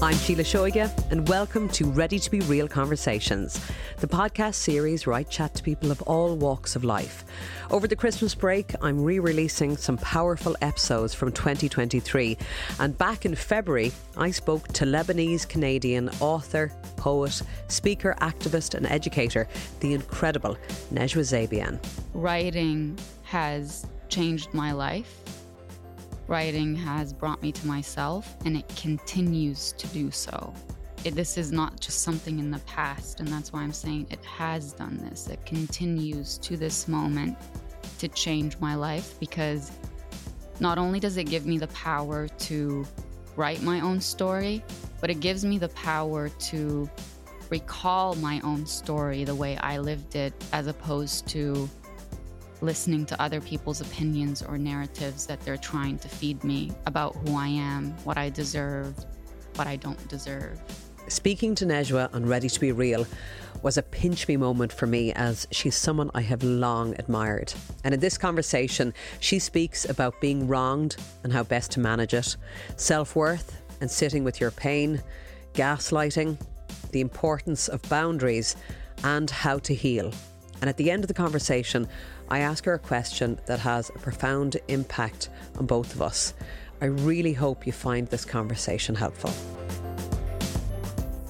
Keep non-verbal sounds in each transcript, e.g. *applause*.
I'm Sheila Shoiga, and welcome to Ready to Be Real Conversations, the podcast series where I chat to people of all walks of life. Over the Christmas break, I'm re releasing some powerful episodes from 2023. And back in February, I spoke to Lebanese Canadian author, poet, speaker, activist, and educator, the incredible Najwa Zebian. Writing has changed my life writing has brought me to myself and it continues to do so. It, this is not just something in the past, and that's why I'm saying it has done this. It continues to this moment to change my life because not only does it give me the power to write my own story, but it gives me the power to recall my own story the way I lived it as opposed to listening to other people's opinions or narratives that they're trying to feed me about who I am, what I deserve, what I don't deserve. Speaking to Najwa on Ready to Be Real was a pinch me moment for me as she's someone I have long admired. And in this conversation, she speaks about being wronged and how best to manage it, self worth and sitting with your pain, gaslighting, the importance of boundaries, and how to heal. And at the end of the conversation, I ask her a question that has a profound impact on both of us. I really hope you find this conversation helpful.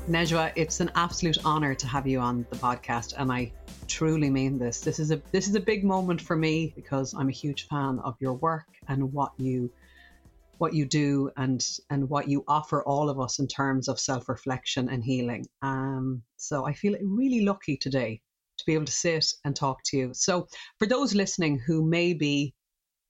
Najwa, it's an absolute honor to have you on the podcast, and I truly mean this. This is a this is a big moment for me because I'm a huge fan of your work and what you what you do and and what you offer all of us in terms of self reflection and healing. Um, so I feel really lucky today to be able to sit and talk to you. So, for those listening who may be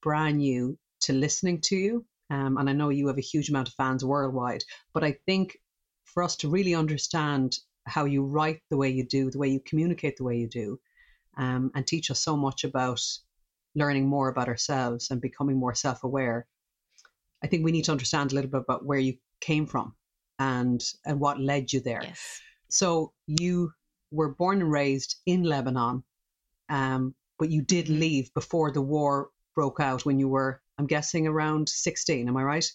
brand new to listening to you, um, and I know you have a huge amount of fans worldwide, but I think for us to really understand how you write the way you do, the way you communicate the way you do, um, and teach us so much about learning more about ourselves and becoming more self aware, I think we need to understand a little bit about where you came from and and what led you there. Yes. So you were born and raised in Lebanon, um, but you did leave before the war broke out when you were, I'm guessing, around 16. Am I right?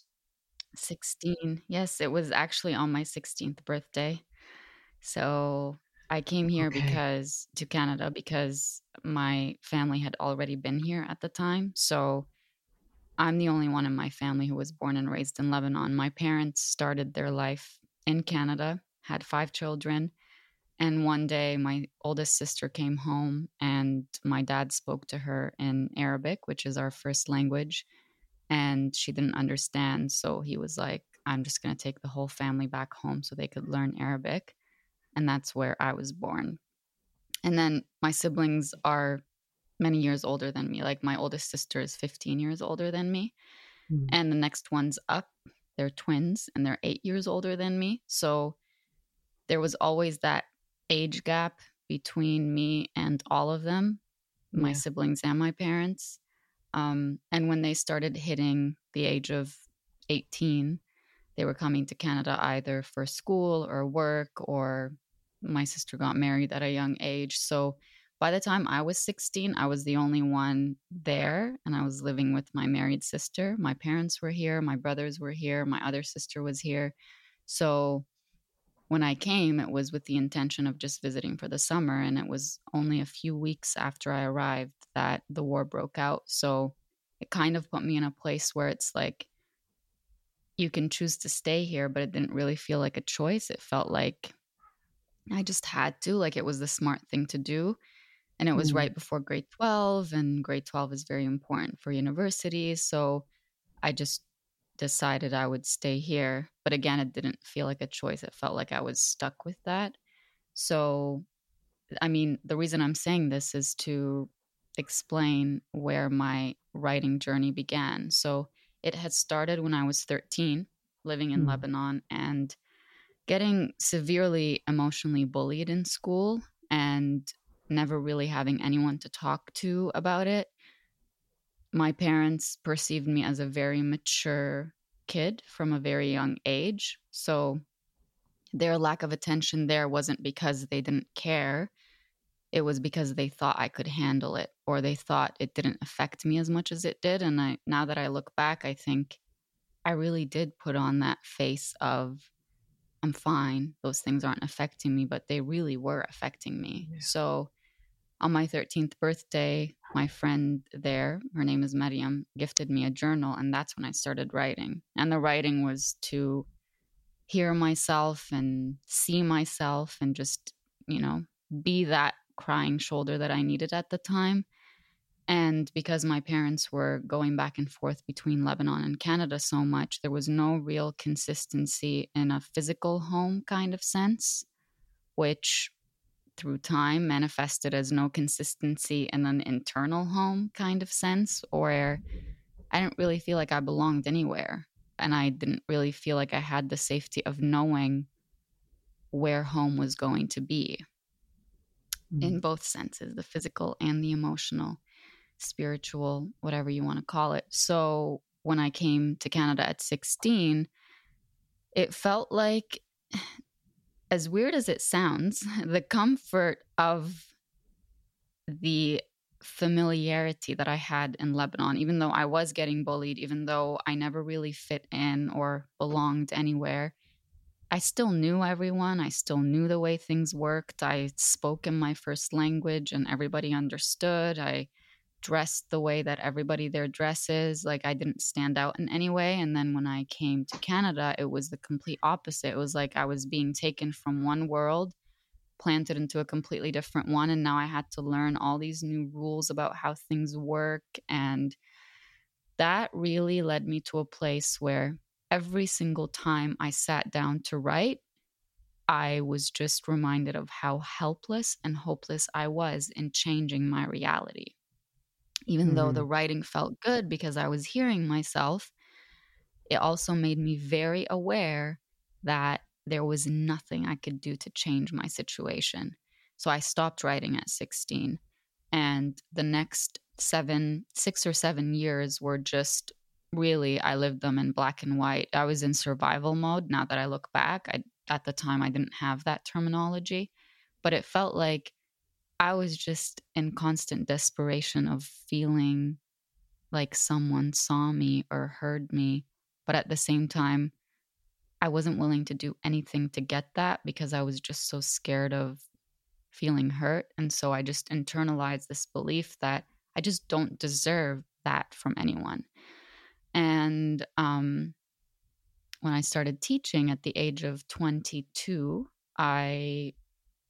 16. Yes, it was actually on my 16th birthday. So I came here Okay. because to Canada because my family had already been here at the time. So I'm the only one in my family who was born and raised in Lebanon. My parents started their life in Canada, had five children. And one day, my oldest sister came home, and my dad spoke to her in Arabic, which is our first language. And she didn't understand. So he was like, I'm just going to take the whole family back home so they could learn Arabic. And that's where I was born. And then my siblings are many years older than me. Like my oldest sister is 15 years older than me. Mm. And the next one's up. They're twins and they're eight years older than me. So there was always that age gap between me and all of them, my yeah. siblings and my parents. Um, and when they started hitting the age of 18, they were coming to Canada either for school or work, or my sister got married at a young age. So by the time I was 16, I was the only one there, and I was living with my married sister. My parents were here, my brothers were here, my other sister was here. So when I came, it was with the intention of just visiting for the summer. And it was only a few weeks after I arrived that the war broke out. So it kind of put me in a place where it's like, you can choose to stay here, but it didn't really feel like a choice. It felt like I just had to, like it was the smart thing to do. And it was mm right before grade 12, and grade 12 is very important for university. So I just decided I would stay here. But again, it didn't feel like a choice. It felt like I was stuck with that. So, I mean, the reason I'm saying this is to explain where my writing journey began. So, it had started when I was 13, living in mm. Lebanon and getting severely emotionally bullied in school and never really having anyone to talk to about it my parents perceived me as a very mature kid from a very young age. So their lack of attention there wasn't because they didn't care. It was because they thought I could handle it or they thought it didn't affect me as much as it did. And I now that I look back, I think I really did put on that face of I'm fine. Those things aren't affecting me, but they really were affecting me. Yeah. So on my 13th birthday, my friend there, her name is Mariam, gifted me a journal. And that's when I started writing. And the writing was to hear myself and see myself and just, you know, be that crying shoulder that I needed at the time. And because my parents were going back and forth between Lebanon and Canada so much, there was no real consistency in a physical home kind of sense, which through time manifested as no consistency in an internal home kind of sense, or I didn't really feel like I belonged anywhere. And I didn't really feel like I had the safety of knowing where home was going to be mm. in both senses the physical and the emotional, spiritual, whatever you want to call it. So when I came to Canada at 16, it felt like as weird as it sounds, *laughs* the comfort of the familiarity that I had in Lebanon, even though I was getting bullied, even though I never really fit in or belonged anywhere, I still knew everyone. I still knew the way things worked. I spoke in my first language and everybody understood. I dressed the way that everybody there dresses. Like I didn't stand out in any way. And then when I came to Canada, it was the complete opposite. It was like I was being taken from one world, planted into a completely different one. And now I had to learn all these new rules about how things work. And that really led me to a place where every single time I sat down to write, I was just reminded of how helpless and hopeless I was in changing my reality even mm-hmm. though the mm-hmm. writing felt good because I was hearing myself, it also made me very aware that there was nothing I could do to change my situation. So I stopped writing at 16. And the next seven, six or seven years were just really, I lived them in black and white. I was in survival mode. Now that I look back, I, at the time, I didn't have that terminology, but it felt like I was just in constant desperation of feeling like someone saw me or heard me. But at the same time, I wasn't willing to do anything to get that because I was just so scared of feeling hurt. And so I just internalized this belief that I just don't deserve that from anyone. And um, when I started teaching at the age of 22, I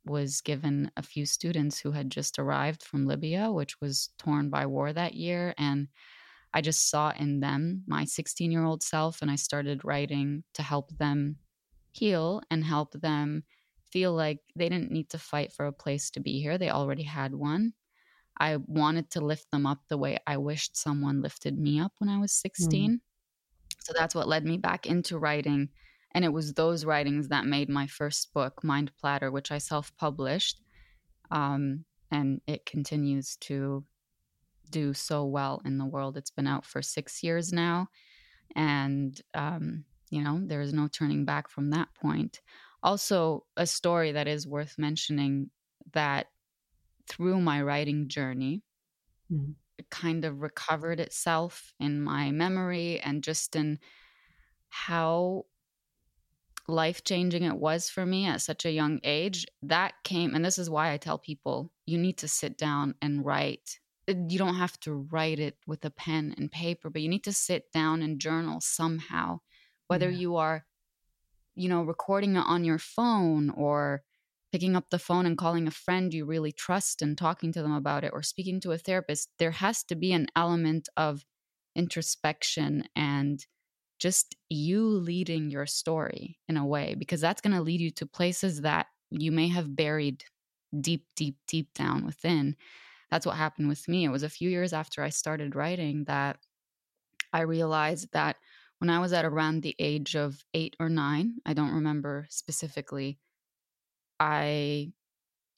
was given a few students who had just arrived from Libya, which was torn by war that year. And I just saw in them my 16 year old self, and I started writing to help them heal and help them feel like they didn't need to fight for a place to be here. They already had one. I wanted to lift them up the way I wished someone lifted me up when I was 16. Mm. So that's what led me back into writing. And it was those writings that made my first book, Mind Platter, which I self published. Um, and it continues to do so well in the world. It's been out for six years now. And, um, you know, there is no turning back from that point. Also, a story that is worth mentioning that through my writing journey, mm-hmm. it kind of recovered itself in my memory and just in how life changing it was for me at such a young age. That came, and this is why I tell people you need to sit down and write. Uh, you don't have to write it with a pen and paper, but you need to sit down and journal somehow, whether yeah. you are, you know, recording it on your phone or picking up the phone and calling a friend you really trust and talking to them about it or speaking to a therapist, there has to be an element of introspection and just you leading your story in a way, because that's going to lead you to places that you may have buried deep, deep, deep down within. That's what happened with me. It was a few years after I started writing that I realized that when I was at around the age of eight or nine, I don't remember specifically, I,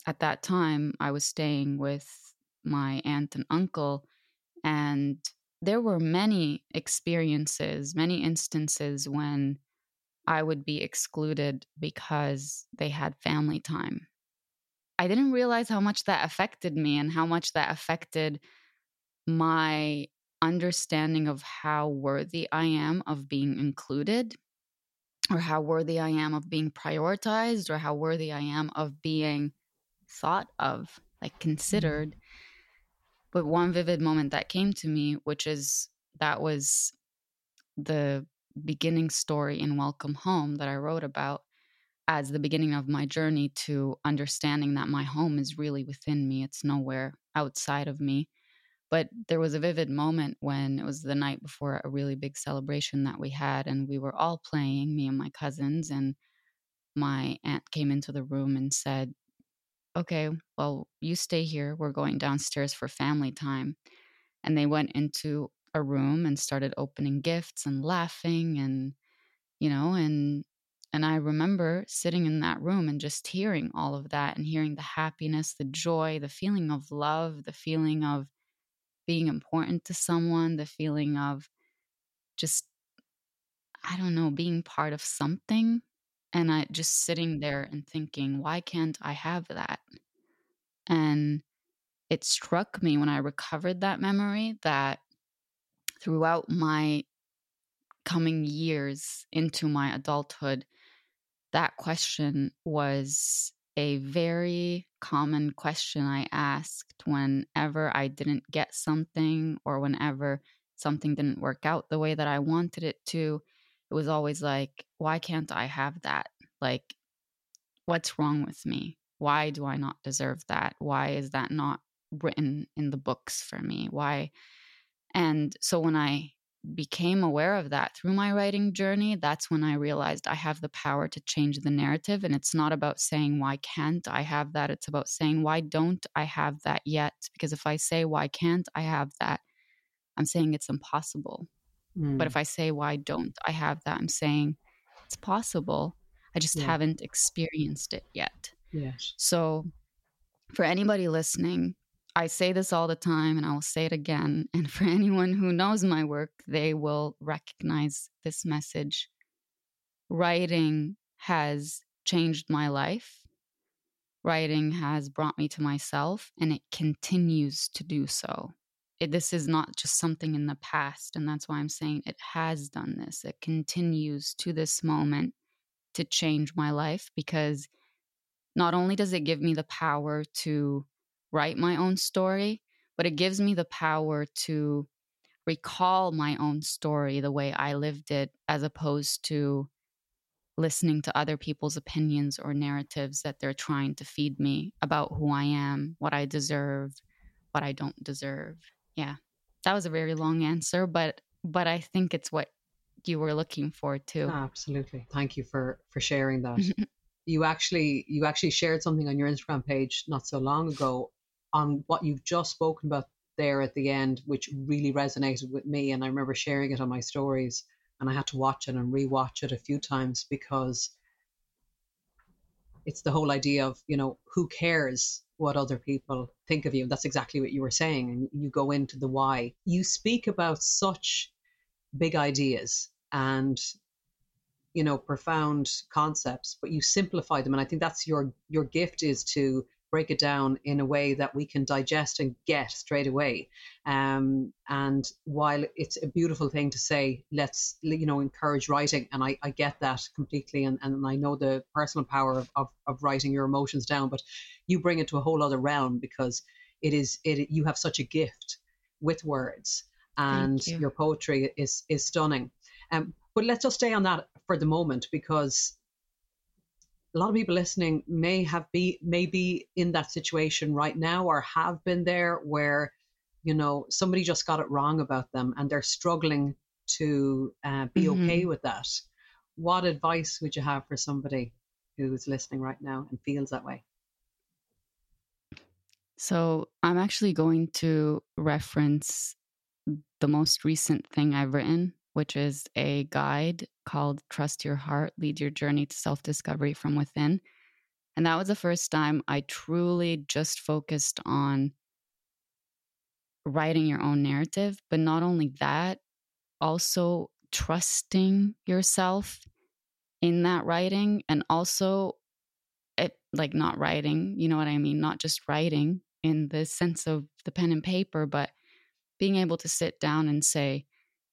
at that time, I was staying with my aunt and uncle, and there were many experiences, many instances when I would be excluded because they had family time. I didn't realize how much that affected me and how much that affected my understanding of how worthy I am of being included or how worthy I am of being prioritized or how worthy I am of being thought of, like mm-hmm. considered. But one vivid moment that came to me, which is that was the beginning story in Welcome Home that I wrote about as the beginning of my journey to understanding that my home is really within me, it's nowhere outside of me. But there was a vivid moment when it was the night before a really big celebration that we had, and we were all playing, me and my cousins, and my aunt came into the room and said, Okay, well, you stay here. We're going downstairs for family time. And they went into a room and started opening gifts and laughing and, you know, and and I remember sitting in that room and just hearing all of that and hearing the happiness, the joy, the feeling of love, the feeling of being important to someone, the feeling of just, I don't know, being part of something. And I just sitting there and thinking, why can't I have that? And it struck me when I recovered that memory that throughout my coming years into my adulthood, that question was a very common question I asked whenever I didn't get something or whenever something didn't work out the way that I wanted it to. It was always like, why can't I have that? Like, what's wrong with me? Why do I not deserve that? Why is that not written in the books for me? Why? And so when I became aware of that through my writing journey, that's when I realized I have the power to change the narrative. And it's not about saying, why can't I have that? It's about saying, why don't I have that yet? Because if I say, why can't I have that? I'm saying it's impossible. Mm. But if I say, why don't I have that? I'm saying it's possible. I just yeah. haven't experienced it yet. Yes. So for anybody listening, I say this all the time and I will say it again. And *laughs* for anyone who knows my work, they will recognize this message. Writing has changed my life. Writing has brought me to myself, and it continues to do so. It, this is not just something in the past. And that's why I'm saying it has done this. It continues to this moment to change my life because not only does it give me the power to write my own story, but it gives me the power to recall my own story the way I lived it, as opposed to listening to other people's opinions or narratives that they're trying to feed me about who I am, what I deserve, what I don't deserve. Yeah. that was a very long answer, but but I think it's what you were looking for too. Absolutely. Thank you for for sharing that. *laughs* you actually you actually shared something on your Instagram page not so long ago on what you've just spoken about there at the end, which really resonated with me. And I remember sharing it on my stories, and I had to watch it and rewatch it a few times because it's the whole idea of you know who cares what other people think of you. That's exactly what you were saying, and you go into the why. You speak about such big ideas and you know profound concepts but you simplify them and i think that's your your gift is to break it down in a way that we can digest and get straight away. Um, and while it's a beautiful thing to say, let's you know encourage writing, and I, I get that completely, and, and I know the personal power of, of, of writing your emotions down, but you bring it to a whole other realm because it is it you have such a gift with words, and you. your poetry is is stunning. Um, but let's just stay on that for the moment because a lot of people listening may have be may be in that situation right now or have been there where you know somebody just got it wrong about them and they're struggling to uh, be mm-hmm. okay with that. What advice would you have for somebody who's listening right now and feels that way? So i'm actually going to reference the most recent thing i've written which is a guide called Trust Your Heart Lead Your Journey to Self Discovery from Within. And that was the first time I truly just focused on writing your own narrative. But not only that, also trusting yourself in that writing and also it like not writing, you know what I mean? Not just writing in the sense of the pen and paper, but being able to sit down and say,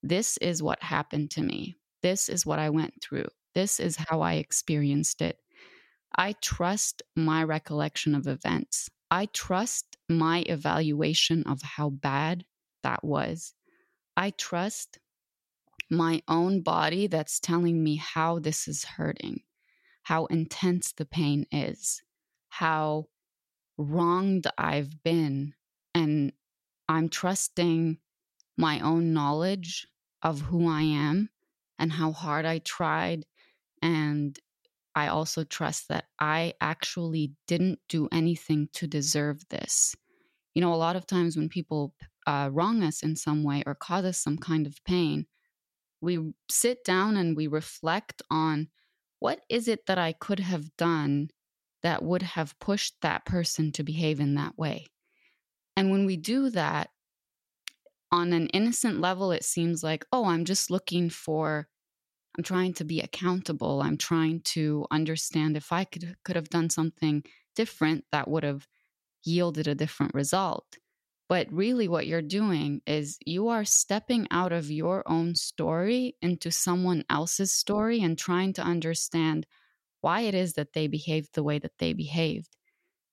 this is what happened to me. This is what I went through. This is mm-hmm. how I experienced it. I trust my recollection of events. I trust my evaluation of how bad that was. I trust my own body that's telling me how this is hurting, how intense the pain is, how wronged I've been. And I'm trusting my own knowledge of who I am and how hard I tried. And I also trust that I actually didn't do anything to deserve this. You know, a lot of times when people uh, wrong us in some way or cause us some kind of pain, we sit down and we reflect on what is it that I could have done that would have pushed that person to behave in that way. And when we do that, on an innocent level, it seems like, oh, I'm just looking for, I'm trying to be accountable. I'm trying to understand if I could, could have done something different that would have yielded a different result. But really, what you're doing is you are stepping out of your own story into someone else's story and trying to understand why it is that they behaved the way that they behaved.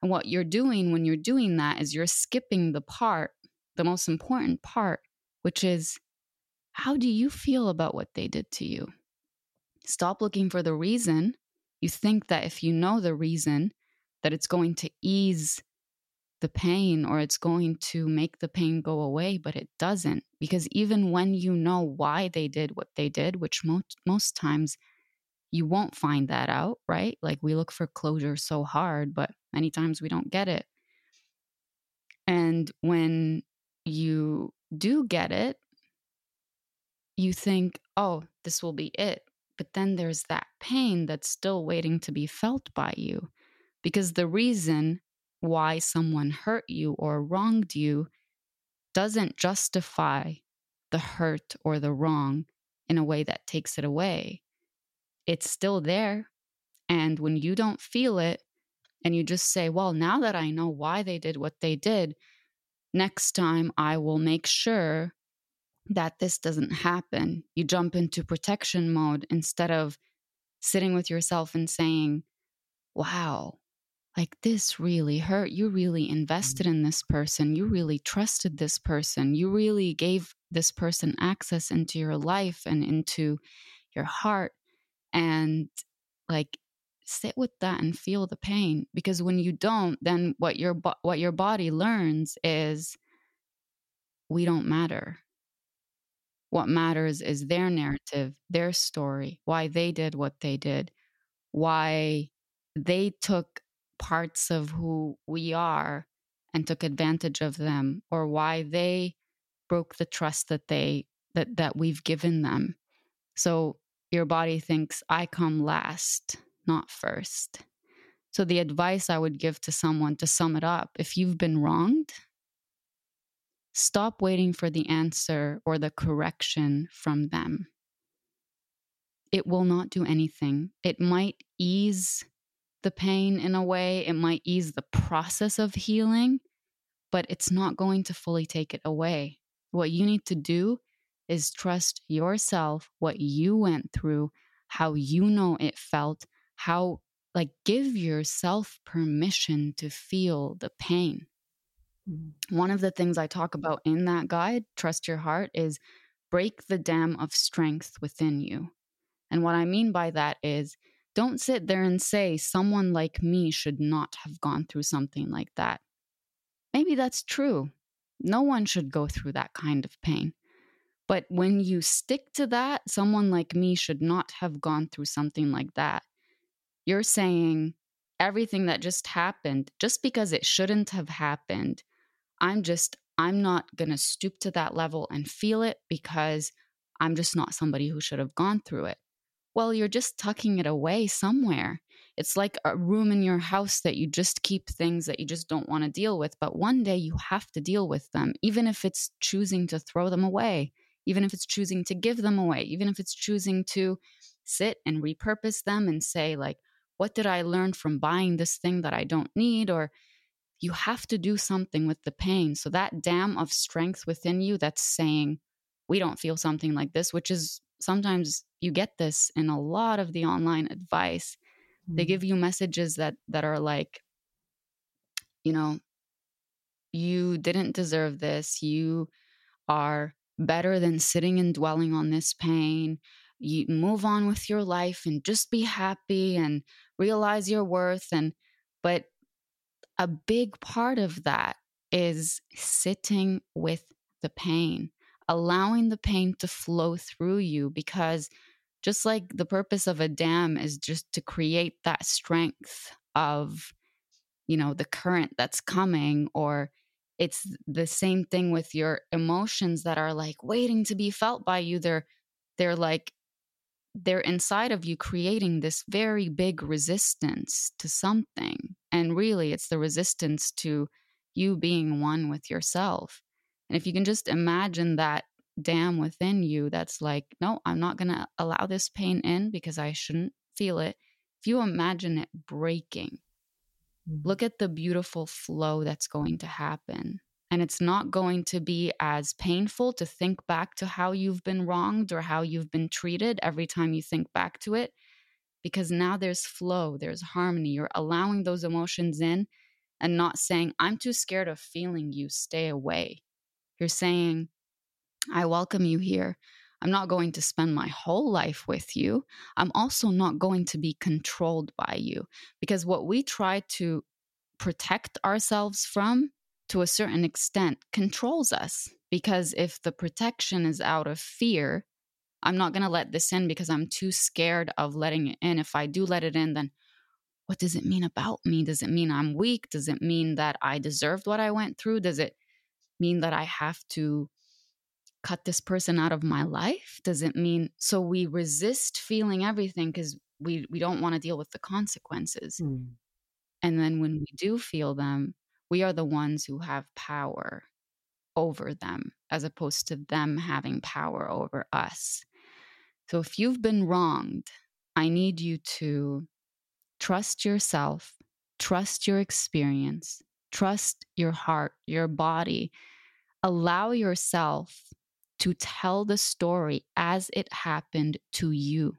And what you're doing when you're doing that is you're skipping the part the most important part, which is how do you feel about what they did to you? Stop looking for the reason. You think that if you know the reason, that it's going to ease the pain or it's going to make the pain go away, but it doesn't. Because even when you know why they did what they did, which most, most times you won't find that out, right? Like we look for closure so hard, but many times we don't get it. And when you do get it, you think, oh, this will be it. But then there's that pain that's still waiting to be felt by you. Because the reason why someone hurt you or wronged you doesn't justify the hurt or the wrong in a way that takes it away. It's still there. And when you don't feel it and you just say, well, now that I know why they did what they did, next time I will make sure that this doesn't happen. You jump into protection mode instead of sitting with yourself and saying, wow, like this really hurt. You really invested mm. in this person. You really trusted this person. You really gave this person access into your life and into your heart. And like sit with that and feel the pain because when you don't then what your what your body learns is we don't matter. What matters is their narrative, their story, why they did what they did, why they took parts of who we are and took advantage of them, or why they broke the trust that they that that we've given them. So your body thinks I come last, not first. So the advice I would give to someone to sum it up, if you've been wronged, Stop waiting for the answer or the correction from them. It will not do anything. It might ease the pain in a way, it might ease the process of healing, but it's not going to fully take it away. What you need to do is trust yourself, what you went through, how you know it felt, how, like, give yourself permission to feel the pain. Mm-hmm. One of the things I talk about in that guide, Trust Your Heart, is break the dam of strength within you. And what I mean by that is don't sit there and say, someone like me should not have gone through something like that. Maybe that's true. No one should go through that kind of pain. But when you stick to that, someone like me should not have gone through something like that. You're saying everything that just happened, just because it shouldn't have happened, I'm just, I'm not going to stoop to that level and feel it because I'm just not somebody who should have gone through it. Well, you're just tucking it away somewhere. It's like a room in your house that you just keep things that you just don't want to deal with. But one day you have to deal with them, even if it's choosing to throw them away, even if it's choosing to give them away, even if it's choosing to sit and repurpose them and say, like, what did I learn from buying this thing that I don't need? Or you have to do something with the pain. So that dam of strength within you that's saying, we don't feel something like this, which is sometimes you get this in a lot of the online advice. Mm-hmm. They give you messages that that are like, you know, you didn't deserve this. You are better than sitting and dwelling on this pain. You move on with your life and just be happy and realize your worth and but a big part of that is sitting with the pain, allowing the pain to flow through you because just like the purpose of a dam is just to create that strength of you know the current that's coming or it's the same thing with your emotions that are like waiting to be felt by you. They're they're like they're inside of you creating this very big resistance to something. And really, it's the resistance to you being one with yourself. And if you can just imagine that dam within you that's like, no, I'm not going to allow this pain in because I shouldn't feel it. If you imagine it breaking, mm-hmm. look at the beautiful flow that's going to happen. And it's not going to be as painful to think back to how you've been wronged or how you've been treated every time you think back to it, because now there's flow, there's harmony. You're allowing those emotions in and not saying, I'm too scared of feeling you, stay away. You're saying, I welcome you here. I'm not going to spend my whole life with you. I'm also not going to be controlled by you. Because what we try to protect ourselves from to a certain extent controls us because if the protection is out of fear i'm not going to let this in because i'm too scared of letting it in. If i do let it in then what does it mean about me? Does it mean i'm weak? Does it mean that i deserved what i went through? Does it mean that i have to cut this person out of my life? Does it mean so we resist feeling everything because we we don't want to deal with the consequences. Mm. and then when we do feel them we are the ones who have power over them as opposed to them having power over us. So if you've been wronged, I need you to trust yourself, trust your experience, trust your heart, your body. Allow yourself to tell the story as it happened to you.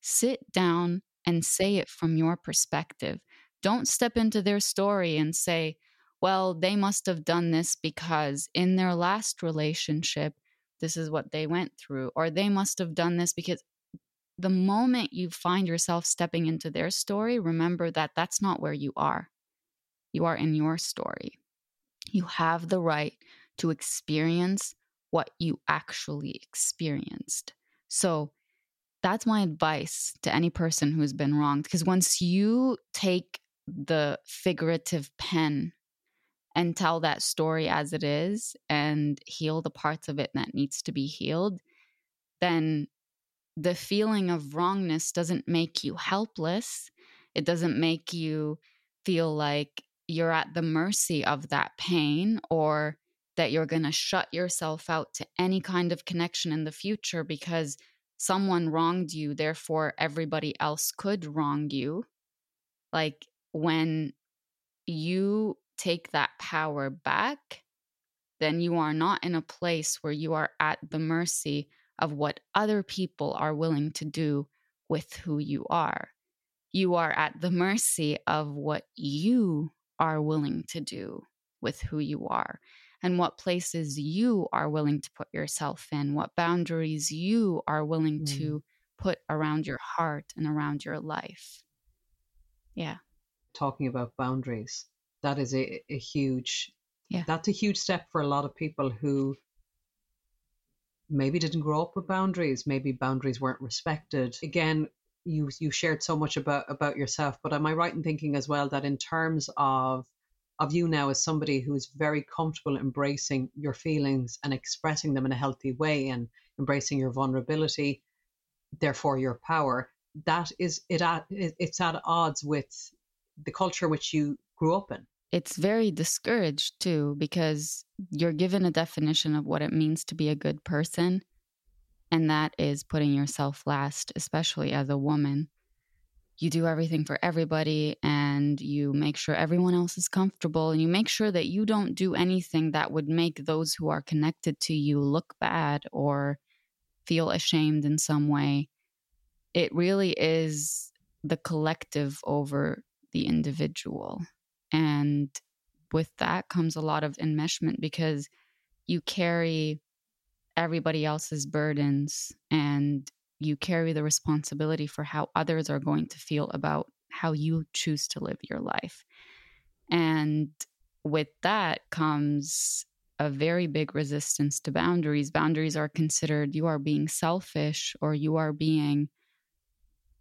Sit down and say it from your perspective. Don't step into their story and say, well, they must have done this because in their last relationship, this is what they went through, or they must have done this because the moment you find yourself stepping into their story, remember that that's not where you are. You are in your story. You have the right to experience what you actually experienced. So that's my advice to any person who's been wronged. Because once you take the figurative pen and tell that story as it is and heal the parts of it that needs to be healed, then the feeling of wrongness doesn't make you helpless. It doesn't make you feel like you're at the mercy of that pain or that you're going to shut yourself out to any kind of connection in the future because someone wronged you, therefore everybody else could wrong you. Like when you take that power back, then you are not in a place where you are at the mercy of what other people are willing to do with who you are. You are at the mercy of what you are willing to do with who you are and what places you are willing to put yourself in, what boundaries you are willing mm. to put around your heart and around your life. Yeah. Talking about boundaries, that is a, a huge, yeah. that's a huge step for a lot of people who maybe didn't grow up with boundaries, maybe boundaries weren't respected. Again, you you shared so much about about yourself, but am I right in thinking as well that in terms of of you now as somebody who is very comfortable embracing your feelings and expressing them in a healthy way and embracing your vulnerability, therefore your power, that is it at it's at odds with the culture which you grew up in. It's very discouraged too because you're given a definition of what it means to be a good person and that is putting yourself last, especially as a woman you do everything for everybody and you make sure everyone else is comfortable and you make sure that you don't do anything that would make those who are connected to you look bad or feel ashamed in some way. It really is the collective over the individual. And with that comes a lot of enmeshment because you carry everybody else's burdens and you carry the responsibility for how others are going to feel about how you choose to live your life. And with that comes a very big resistance to boundaries. Boundaries are considered you are being selfish or you are being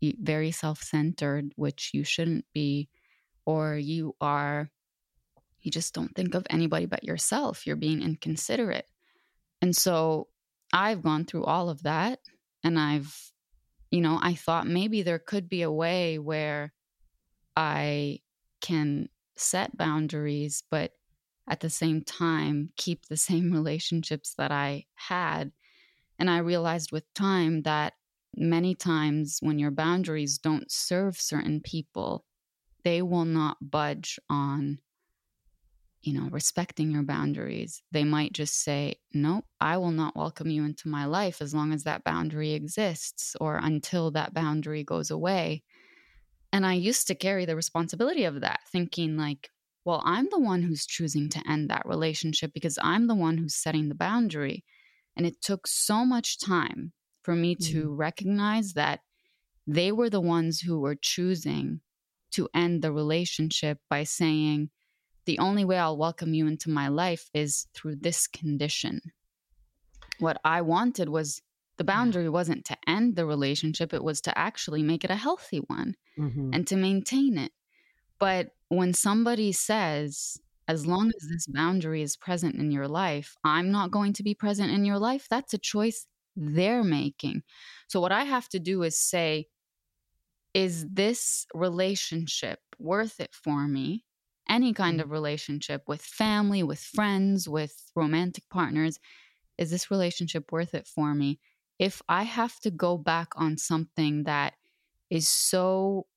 very self centered, which you shouldn't be, or you are, you just don't think of anybody but yourself. You're being inconsiderate. And so I've gone through all of that and I've, you know, I thought maybe there could be a way where I can set boundaries, but at the same time keep the *laughs* same relationships that I had. And I realized with time that many times when your boundaries don't serve certain people, they will not budge on you know, respecting your boundaries. They might just say, Nope, I will not welcome you into my life as long as that boundary exists or until that boundary goes away. And I used to carry the responsibility of that, thinking, like, well, I'm the one who's choosing to end that relationship because I'm the one who's setting the boundary. And it took so much time for me mm-hmm. to recognize that they were the ones who were choosing to end the relationship by saying, the only way I'll welcome you into my life is through this condition. What I wanted was the boundary wasn't to end the relationship, it was to actually make it a healthy one mm-hmm. and to maintain it. But when somebody says, as long as this boundary is present in your life, I'm not going to be present in your life, that's a choice they're making. So, what I have to do is say, is this relationship worth it for me? any kind mm. of relationship with family, with friends, with romantic partners. Is this relationship worth it for me? If I have to go back on something that is so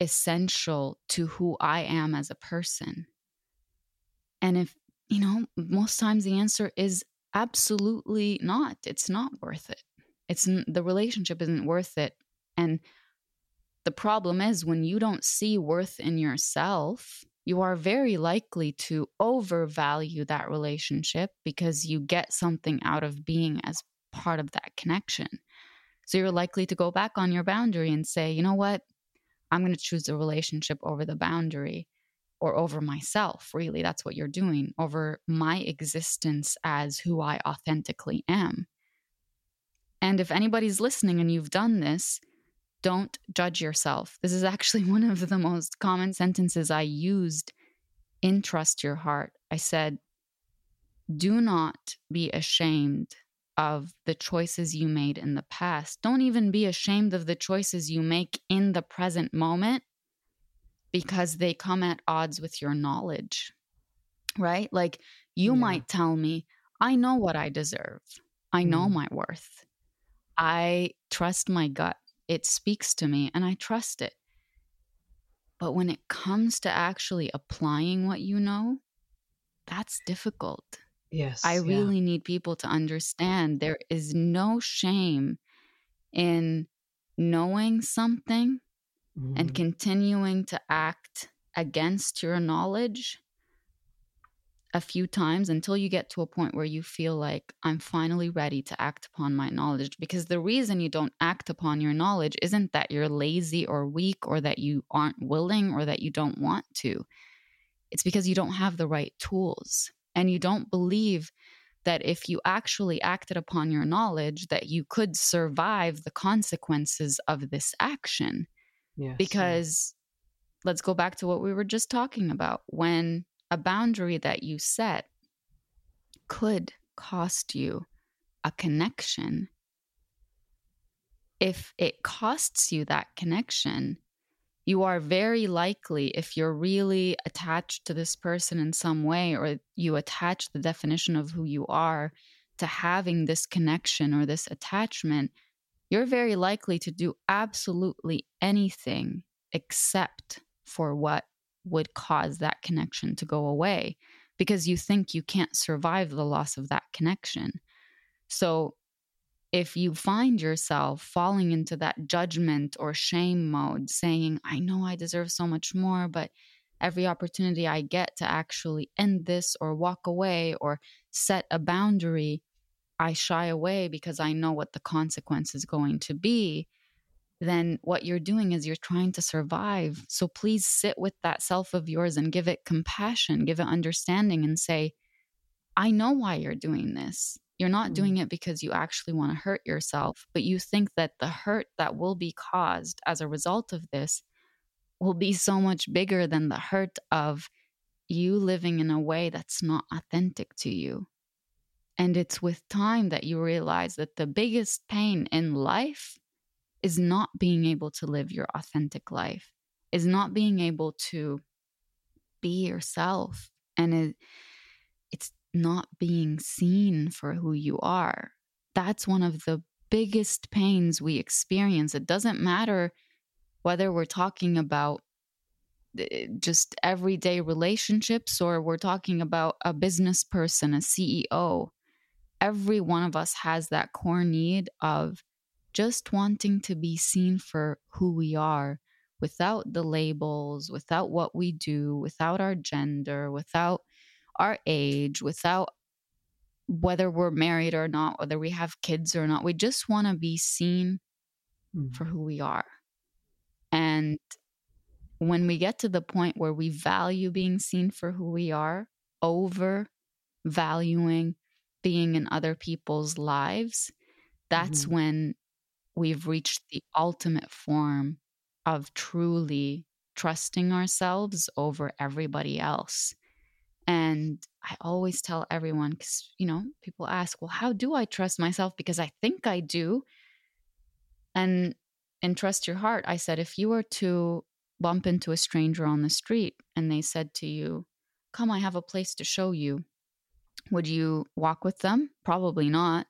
essential to who I am as a person, and if, you know, most times the answer is absolutely not. It's not worth it. It's the relationship isn't worth it. And the problem is when you don't see worth in yourself, you are very likely to overvalue that relationship because you get something out of being as part of that connection. So you're likely to go back on your boundary and say, you know what? I'm going to choose the relationship over the boundary. or over myself. Really, that's what you're doing over my existence as who I authentically am. And if anybody's listening and you've done this, don't judge yourself. This is actually *laughs* one of the most common sentences I used in Trust Your Heart. I said, Do not be ashamed of the choices you made in the past. Don't even be ashamed of the choices you make in the present moment because they come at odds with your knowledge, right? Like you yeah. might tell me, I know what I deserve, I know mm. my worth. I trust my gut. It speaks to me and I trust it. But when it comes to actually applying what you know, that's difficult. Yes. I really yeah. need people to understand there is no shame in knowing something mm-hmm. and continuing to act against your knowledge a few times until you get to a point where you feel like I'm finally ready to act upon my knowledge. Because the reason you don't act upon your knowledge isn't that you're lazy or weak or that you aren't willing or that you don't want to. It's because you don't have the right tools and you don't believe that if you actually acted upon your knowledge that you could survive the consequences of this action. Yes, because let's go back to what we were just talking about when a boundary that you set could cost you a connection. If it costs you that connection, you are very likely, if you're really attached to this person in some way, or you attach the definition of who you are to having this connection or this attachment, you're very likely to do absolutely anything except for what would cause that connection to go away because you think you can't survive the loss of that connection. So, if you find yourself falling into that judgment or shame mode, saying, I know I deserve so much more, but every opportunity I get to actually end this or walk away or set a boundary, I shy away because I know what the consequence is going to be then what you're doing is you're trying to survive. So please sit with that self of yours and give it compassion, give it understanding, and say, I know why you're doing this. You're not mm. doing it because you actually want to hurt yourself, but you think that the hurt that will be caused as a result of this will be so much bigger than the hurt of you living in a way that's not authentic to you. And it's with time that you realize that the biggest pain in life is not being able to live your authentic life, is not being able to be yourself. And it, it's not being seen for who you are. That's one of the biggest pains we experience. It doesn't matter whether we're talking about eh, just everyday relationships or we're talking about a business person, a CEO. Every one of us has that core need of just wanting to be seen for who we are without the labels, without what we do, without our gender, without our age, without whether we're married or not, whether we have kids or not. We just want to be seen mm. for who we are. And when we get to the point where we value being seen for who we are over valuing being in other people's lives, that's mm-hmm. when we've reached the ultimate form of truly trusting ourselves over everybody else. And I always tell everyone, because, you know, people ask, well, how do I trust myself? Because I think I do. And and trust your heart, I said, if you were to bump into a stranger on the street and they said to you, come, I have a place to show you, would you walk with them? Probably not.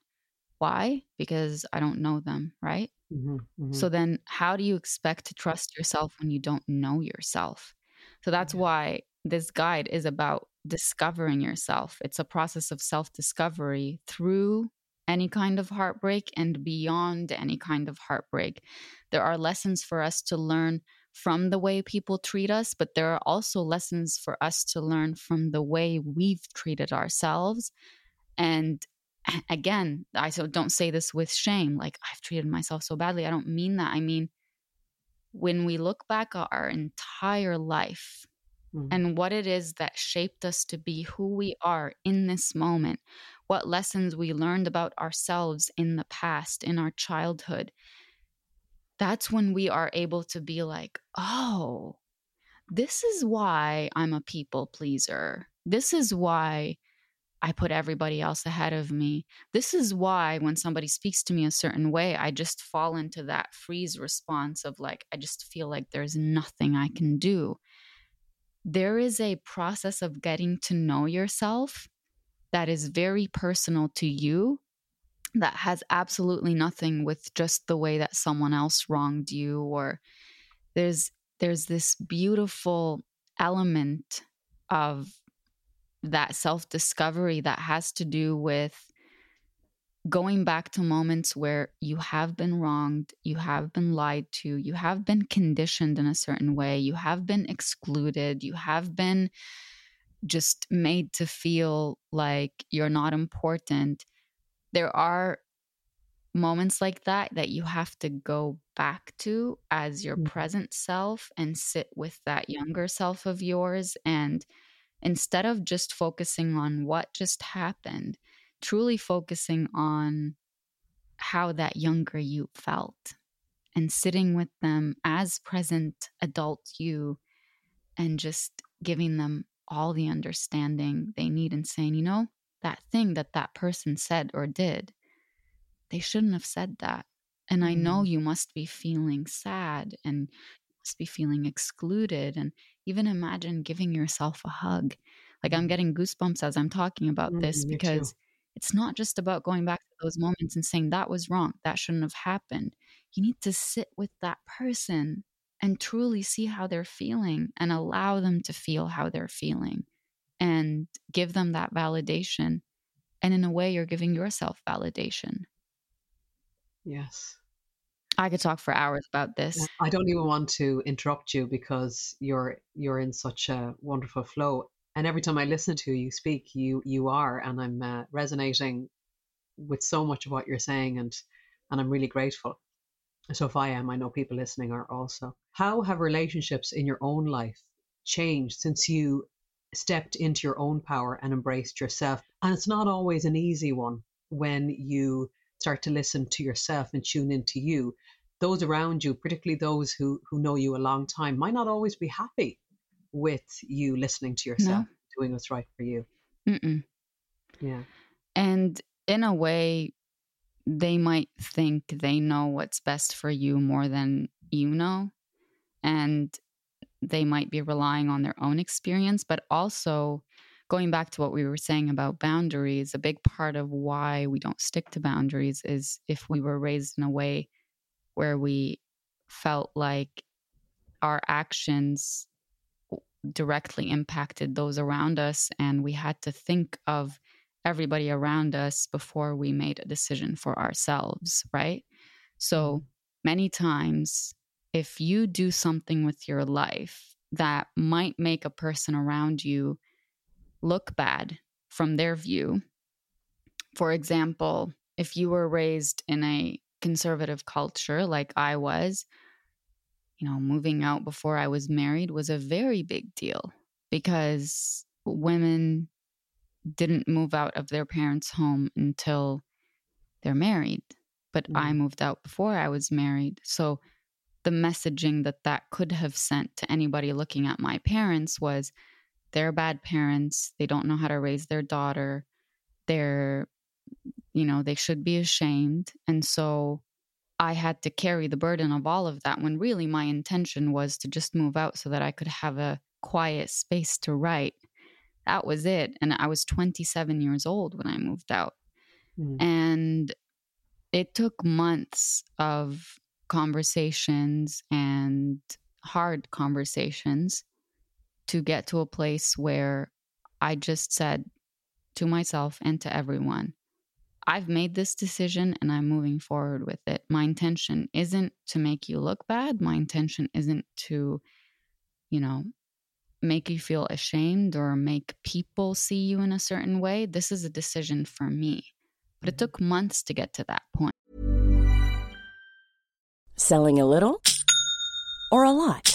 Why? Because I don't know them, right? Mm-hmm, mm-hmm. So then, how do you expect to trust yourself when you don't know yourself? So that's yeah. why this guide is about discovering yourself. It's a process of self discovery through any kind of heartbreak and beyond any kind of heartbreak. There are lessons for us to learn from the way people treat us, but there are also lessons for us to learn from the way we've treated ourselves and again, I so don't say this with shame, like I've treated myself so badly. I don't mean that. I mean, when we look back at our entire life, mm. and what it is that shaped us to be who we are in this moment, what lessons we learned about ourselves in the past, in our childhood, that's when we are able to be like, oh, this is why I'm a people pleaser. This is why I put everybody else ahead of me. This is why when somebody speaks to me a certain way, I just fall into that freeze response of like, I just feel like there's nothing I can do. There is a process of getting to know yourself that is very personal to you that has absolutely nothing with just the way that someone else wronged you or there's there's this beautiful element of that self discovery that has to do with going back to moments where you have been wronged, you have been lied to, you have been conditioned in a certain way, you have been excluded, you have been just made to feel like you're not important. There are moments like that that you have to go back to as your mm-hmm. present self and sit with that younger self of yours and instead of just focusing on what just happened truly focusing on how that younger you felt and sitting with them as present adult you and just giving them all the understanding they need and saying you know that thing that that person said or did they shouldn't have said that. And I know mm. you must be feeling sad and must be feeling excluded. And even imagine giving yourself a hug. Like I'm getting goosebumps as I'm talking about mm, this because too. it's not just about going back to those moments and saying that was wrong, that shouldn't have happened. You need to sit with that person and truly see how they're feeling and allow them to feel how they're feeling and give them that validation. And in a way, you're giving yourself validation. Yes. I could talk for hours about this. I don't even want to interrupt you because you're you're in such a wonderful flow. And every time I listen to you speak, you you are, and I'm uh, resonating with so much of what you're saying, and and I'm really grateful. So if I am, I know people listening are also. How have relationships in your own life changed since you stepped into your own power and embraced yourself? And it's not always an easy one when you start to listen to yourself and tune into you, those around you, particularly those who, who know you a long time, might not always be happy with you listening to yourself, no. doing what's right for you. Mm-mm. Yeah. And in a way, they might think they know what's best for you more than you know. And they might be relying on their own experience, but also going back to what we were saying about boundaries, a big part of why we don't stick to boundaries is if we were raised in a way where we felt like our actions directly impacted those around us and we had to think of everybody around us before we made a decision for ourselves, right? So mm-hmm. many times, if you do something with your life that might make a person around you look bad from their view. For example, if you were raised in a conservative culture like I was, you know, moving out before I was married was a very big deal because women didn't move out of their parents' home until they're married. But mm. I moved out before I was married. So the messaging that that could have sent to anybody looking at my parents was they're bad parents. They don't know how to raise their daughter. They're, you know, they should be ashamed. And so I had to carry the burden of all of that when really my intention was to just move out so that I could have a quiet space to write. That was it. And I was 27 years old when I moved out. Mm. And it took months of conversations and hard conversations to get to a place where I just said to myself and to everyone, I've made this decision and I'm moving forward with it. My intention isn't to make you look bad. My intention isn't to, you know, make you feel ashamed or make people see you in a certain way. This is a decision for me. But it mm-hmm. took months to get to that point. Selling a little or a lot?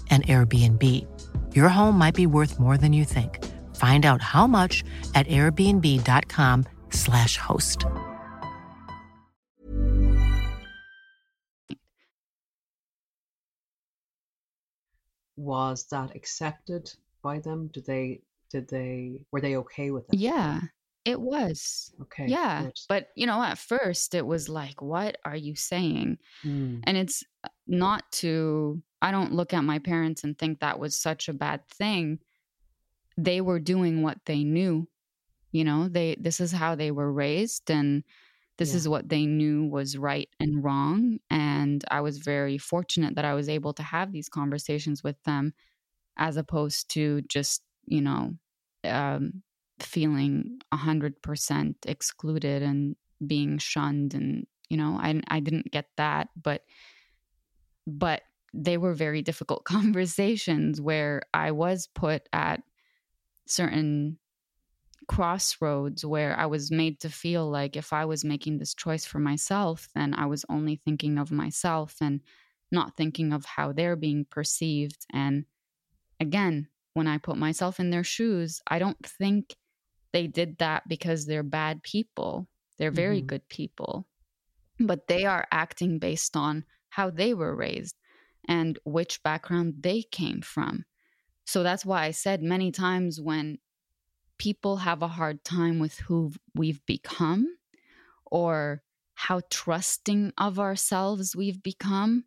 an Airbnb. Your home might be worth more than you think. Find out how much at airbnb.com/slash host. Was that accepted by them? Did they did they were they okay with it? Yeah, it was. Okay. Yeah. good. But, you know, at first it was like, what are you saying? Mm, And it's not to, I don't look at my parents and think that was such a bad thing. They were doing what they knew. You know, they, this is how they were raised and this Yeah. is what they knew was right and wrong. And I was very fortunate that I was able to have these conversations with them as opposed to just, you know, um, feeling a hundred percent excluded and being shunned and you know I I didn't get that but but they were very difficult *laughs* conversations where I was put at certain crossroads where I was made to feel like if I was making this choice for myself then I was only thinking of myself and not thinking of how they're being perceived and again when I put myself in their shoes I don't think they did that because they're bad people. They're very Mhm. good people. But they are acting based on how they were raised and which background they came from. So that's why I said many times when people have a hard time with who we've become or how trusting of ourselves we've become,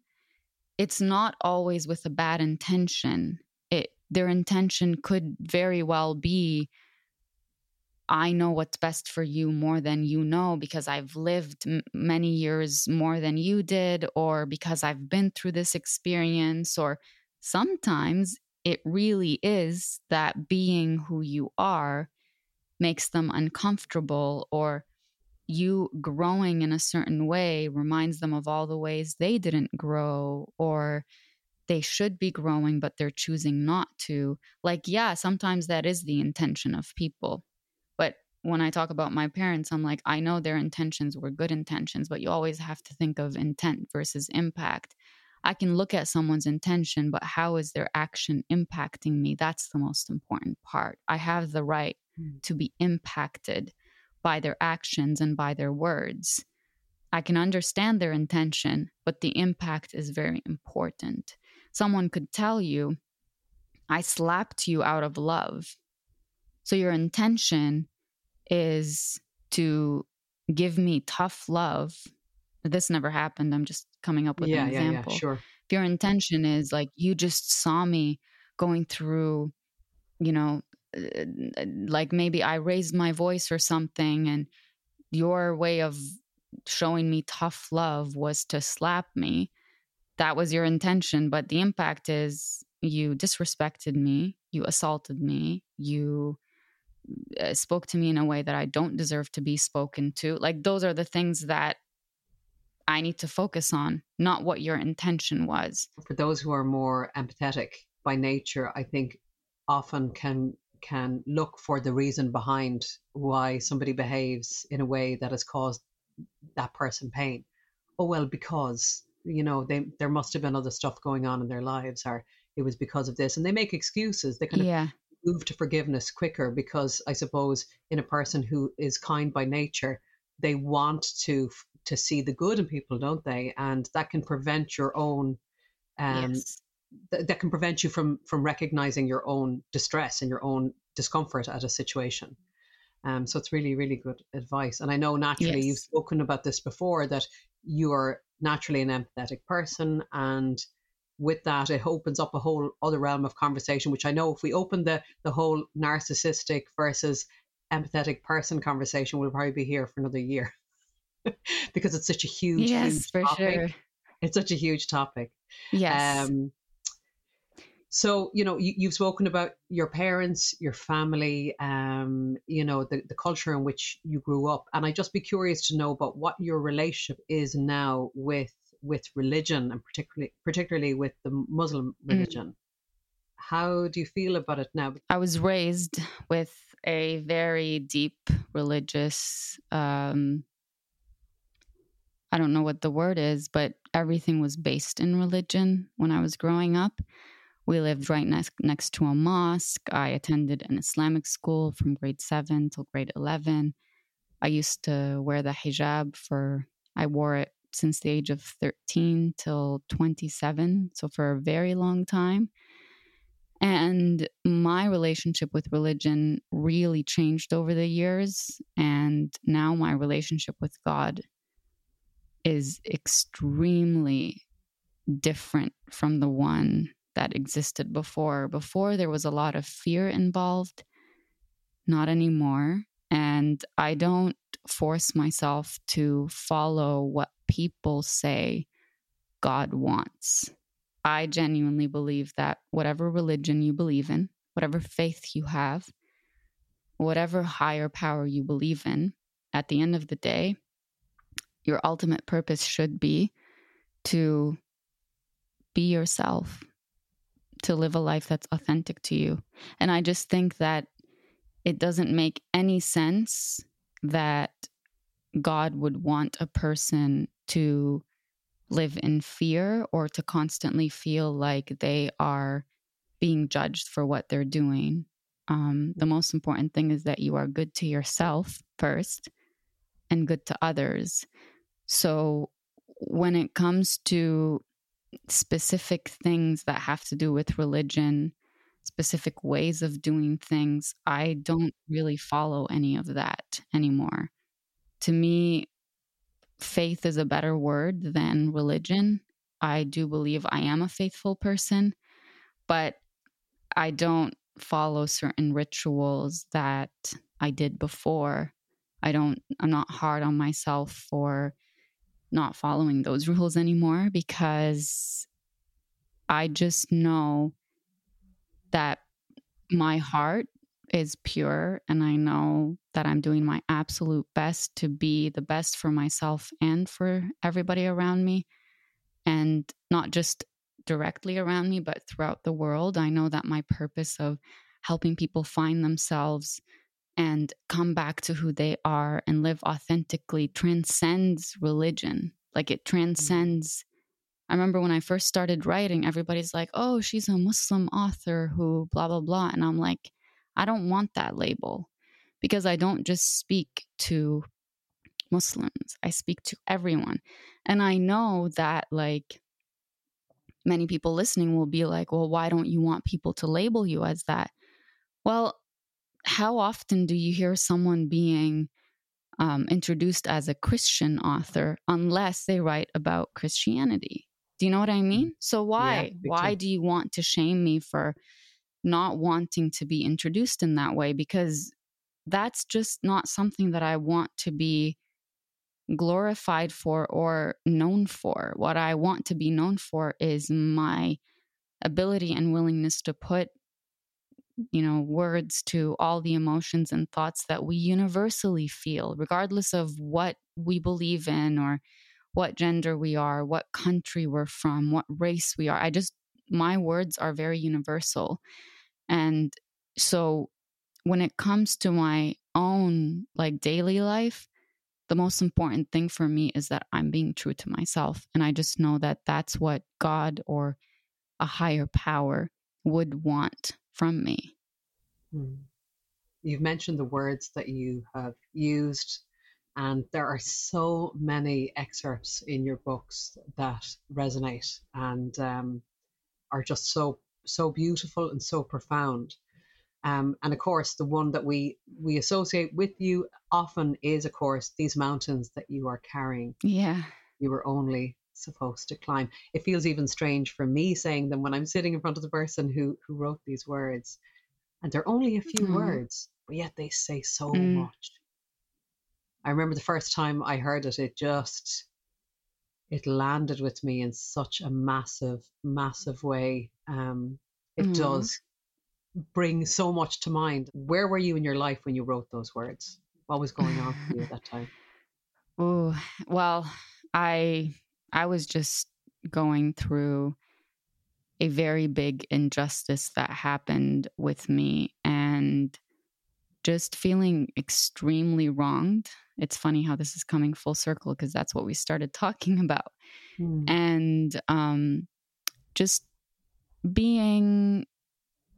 it's not always with a bad intention. It their intention could very well be I know what's best for you more than you know because I've lived m- many years more than you did, or because I've been through this experience, or sometimes it really is that being who you are makes them uncomfortable, or you growing in a certain way reminds them of all the ways they didn't grow, or they should be growing, but they're choosing not to. Like, yeah, sometimes that is the intention of people when I talk about my parents, I'm like, I know their intentions were good intentions, but you always have to think of intent versus impact. I can look at someone's intention, but how is their action impacting me? That's the most important part. I have the right Mm. to be impacted by their actions and by their words. I can understand their intention, but the impact is very important. Someone could tell you, I slapped you out of love. So your intention is to give me tough love. This never happened. I'm just coming up with yeah, an yeah, example. yeah, sure. If your intention is like you just saw me going through, you know, uh, like maybe I raised my voice or something, and your way of showing me tough love was to slap me. That was your intention, but the impact is you disrespected me, you assaulted me, you uh, spoke to me in a way that I don't deserve to be spoken to. Like those are the things that I need to focus on, not what your intention was. For those who are more empathetic by nature, I think often can can look for the reason behind why somebody behaves in a way that has caused that person pain. Oh well, because you know they there must have been other stuff going on in their lives, or it was because of this, and they make excuses. They kind of yeah. Move to forgiveness quicker because I suppose in a person who is kind by nature, they want to to see the good in people, don't they? And that can prevent your own um, yes. th- that can prevent you from from recognizing your own distress and your own discomfort at a situation. Um, so it's really, really good advice. And I know naturally Yes. you've spoken about this before that you are naturally an empathetic person, and with that, it opens up a whole other realm of conversation. Which I know if we open the the whole narcissistic versus empathetic person conversation, we'll probably be here for another year *laughs* because it's such a huge, Yes, huge for topic. sure. It's such a huge topic. Yes. Um, so you know you, you've spoken about your parents, your family, um, you know the, the culture in which you grew up, and I'd just be curious to know about what your relationship is now with with religion, and particularly particularly with the Muslim Mm. religion. How do you feel about it now? I was raised with a very deep religious um I don't know what the word is, but everything was based in religion when I was growing up. We lived right next next to a mosque. I attended an Islamic school from grade 7 till grade 11. I used to wear the hijab for I wore it since the age of 13 till 27, so for a very long time. And my relationship with religion really changed over the years. And now my relationship with God is extremely different from the one that existed before. Before, there was a lot of fear involved, not anymore. And I don't force myself to follow what people say God wants. I genuinely believe that whatever religion you believe in, whatever faith you have, whatever higher power you believe in, at the end of the day, your ultimate purpose should be to be yourself, to live a life that's authentic to you. And I just think that it doesn't make any sense that God would want a person to live in fear or to constantly feel like they are being judged for what they're doing. Um, the most important thing is that you are good to yourself first and good to others. So when it comes to specific things that have to do with religion, specific ways of doing things, I don't really follow any of that anymore. To me, faith is a better word than religion. I do believe I am a faithful person, but I don't follow certain rituals that I did before. I don't, I'm not hard on myself for not following those *laughs* rules anymore because I just know that my heart is pure and I know that I'm doing my absolute best to be the best for myself and for everybody around me and not just directly around me but throughout the world. I know that my purpose of helping people find themselves and come back to who they are and live authentically transcends religion. Like it mm-hmm. transcends. I remember when I first started writing, everybody's like, oh, she's a Muslim author who blah, blah, blah. And I'm like, I don't want that label because I don't just speak to Muslims, I speak to everyone. And I know that, like, many people listening will be like, well, why don't you want people to label you as that? Well, how often do you hear someone being um, introduced as a Christian author unless they write about Christianity? Do you know what I mean? So why big why do you want to shame me for not wanting to be introduced in that way? Because that's just not something that I want to be glorified for or known for. What I want to be known for is my ability and willingness to put you know, words to all the emotions and thoughts that we universally feel, regardless of what we believe in or what gender we are, what country we're from, what race we are. I just, my words are very universal. And so when it comes to my own like daily life, the most important thing for me is that I'm being true to myself. And I just know that that's what God or a higher power would want from me. Hmm. You've mentioned the words that you have used, and there are so many excerpts in your books that resonate and um, are just so so beautiful and so profound. Um, and of course, the one that we we associate with you often is, of course, these mountains that you are carrying. Yeah, you were only supposed to climb. It feels even strange for me saying them when I'm sitting in front of the person who who wrote these words, and they're only a few mm. words, but yet they say so mm. much. I remember the first time I heard it, it just it landed with me in such a massive, massive way. Um, it mm. does bring so much to mind. Where were you in your life when you wrote those words? What was going on for you at that time? *sighs* Oh, well, I I was just going through a very big injustice that happened with me and just feeling extremely wronged. It's funny how this is coming full circle because that's what we started talking *laughs* about. Mm. And um, just being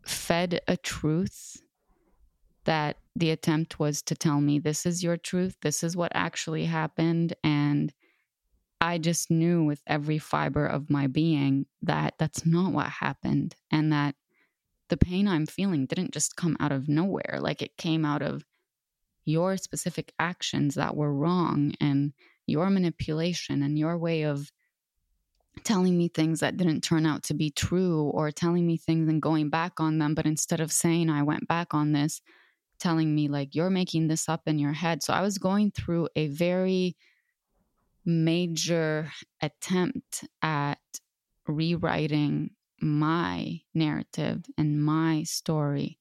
fed a truth that the attempt was to tell me this is your truth, this is what actually happened. And I just knew with every fiber of my being that that's not what happened and that the pain I'm feeling didn't just come out of nowhere. Like it came out of your specific actions that were wrong and your manipulation and your way of telling me things that didn't turn out to be true or telling me things and going back on them. But instead of saying I went back on this, telling me like you're making this up in your head. So I was going through a very major attempt at rewriting my narrative and my story.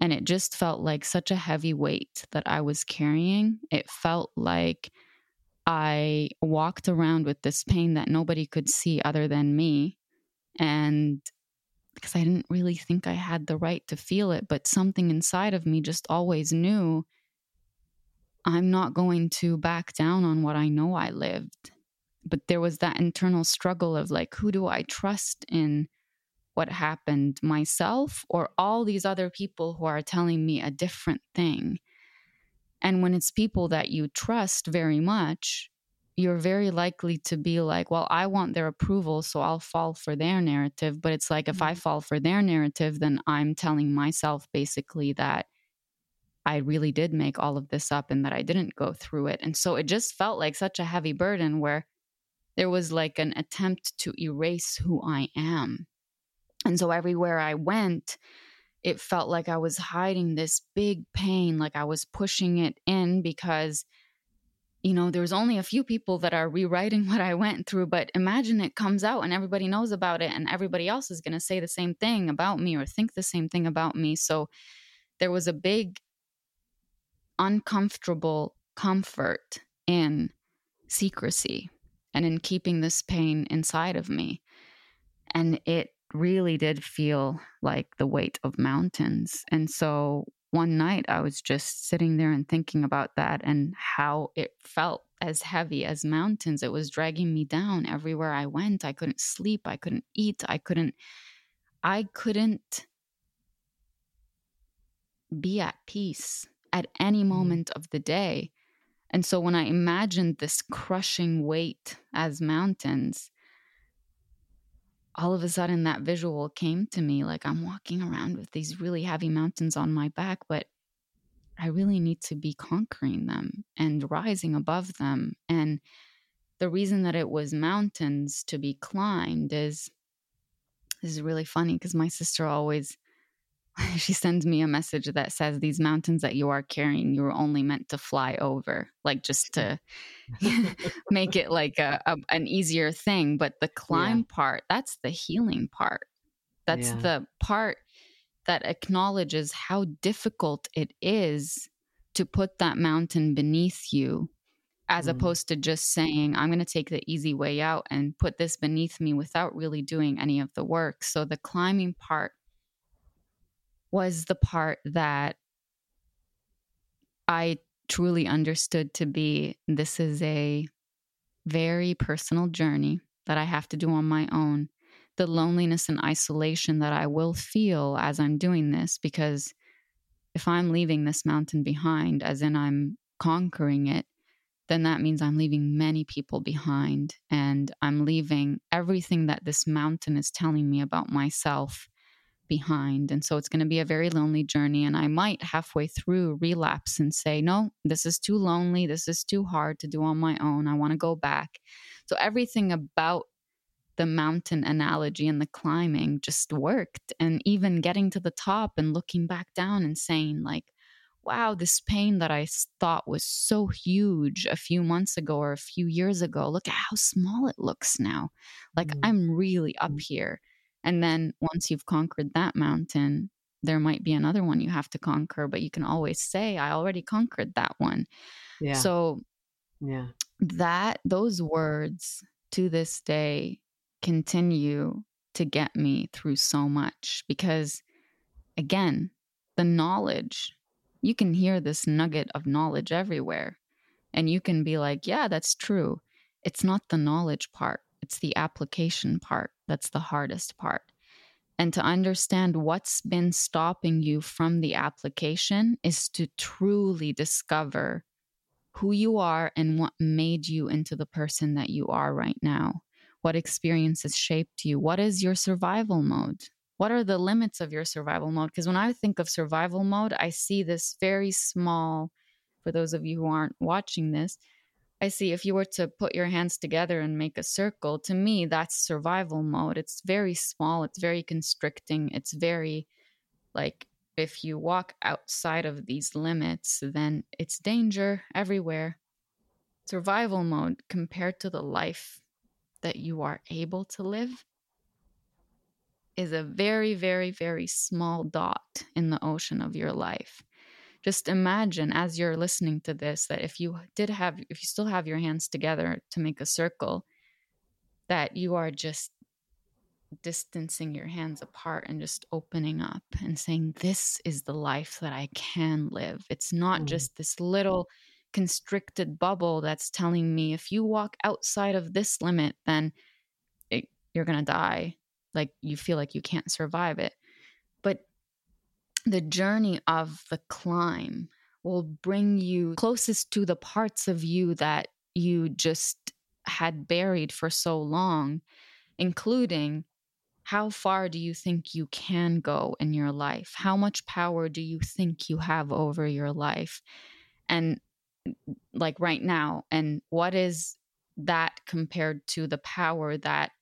And it just felt like such a heavy weight that I was carrying. It felt like I walked around with this pain that nobody could see other than me. And because I didn't really think I had the right to feel it, but something inside of me just always knew I'm not going to back down on what I know I lived. But there was that internal struggle of like, who do I trust in what happened, myself or all these other people who are telling me a different thing? And when it's people that you trust very much, you're very likely to be like, well, I want their approval, so I'll fall for their narrative. But it's like, if I mm-hmm. fall for their narrative, then I'm telling myself basically that I really did make all of this up and that I didn't go through it. And so it just felt like such a heavy burden where there was like an attempt to erase who I am. And so everywhere I went, it felt like I was hiding this big pain, like I was pushing it in because, you know, there's only a few people that are rewriting *laughs* what I went through. But imagine it comes out and everybody knows about it, and everybody else is going to say the same thing about me or think the same thing about me. So there was a big, uncomfortable comfort in secrecy and in keeping this pain inside of me. And it really did feel like the weight of mountains. And so one night I was just sitting there and thinking about that and how it felt as heavy as mountains. It was dragging me down everywhere I went. I couldn't sleep. I couldn't eat. I couldn't, I couldn't be at peace at any mm-hmm. moment of the day. And so when I imagined this crushing weight as mountains, all of a sudden that visual came to me like I'm walking around with these really heavy mountains on my back, but I really need to be conquering them and rising above them. And the reason that it was mountains to be climbed is this is really funny because my sister always *laughs* she sends me a message that says these mountains that you are carrying you were only meant to fly over like just to *laughs* *laughs* make it like a, a, an easier thing but the climb yeah. part that's the healing part that's yeah. the part that acknowledges how difficult it is to put that mountain beneath you as mm. opposed to just saying i'm going to take the easy way out and put this beneath me without really doing any of the work so the climbing part was the part that i truly understood to be this is a very personal journey that i have to do on my own. The loneliness and isolation that i will feel as i'm doing this because if I'm leaving this mountain behind, as in I'm conquering it, then that means I'm leaving many people behind and I'm leaving everything that this mountain is telling me about myself behind. And so it's going to be a very lonely journey. And I might halfway through relapse and say, no, this is too lonely. This is too hard to do on my own. I want to go back. So everything about the mountain analogy and the climbing just worked. And even getting to the top and looking back down and saying, like, wow, this pain that I thought was so huge a few months ago or a few years ago, look at how small it looks now. Like, mm-hmm. I'm really up mm. here. And then once you've conquered that mountain, there might be another one you have to conquer, but you can always say, I already conquered that one. Yeah. So, yeah, that, those words to this day continue to get me through so much because, again, the knowledge, you can hear this nugget of knowledge everywhere. And you can be like, yeah, that's true. It's not the knowledge part, it's the application part that's the hardest part. And to understand what's been stopping you from the application is to truly discover who you are and what made you into the person that you are right now. What experiences shaped you? What is your survival mode? What are the limits of your survival mode? Because when I think of survival mode, I see this very small, for those of you who aren't watching this, I see if you were to put your hands together and make a circle, to me, that's survival mode. It's very small, it's very constricting, it's very like if you walk outside of these limits, then it's danger everywhere. Survival mode compared to the life that you are able to live is a very, very, very small dot in the ocean of your life. Just imagine as you're listening to this that if you did have, if you still have your hands together to make a circle, that you are just distancing your hands apart and just opening up and saying, This is the life that I can live. It's not mm. just this little constricted bubble that's telling me if you walk outside of this limit, then it, you're going to die. Like you feel like you can't survive it. The journey of the climb will bring you closest to the parts of you that you just had buried for so long, including how far do you think you can go in your life? How much power do you think you have over your life? And like right now and what is that compared to the power that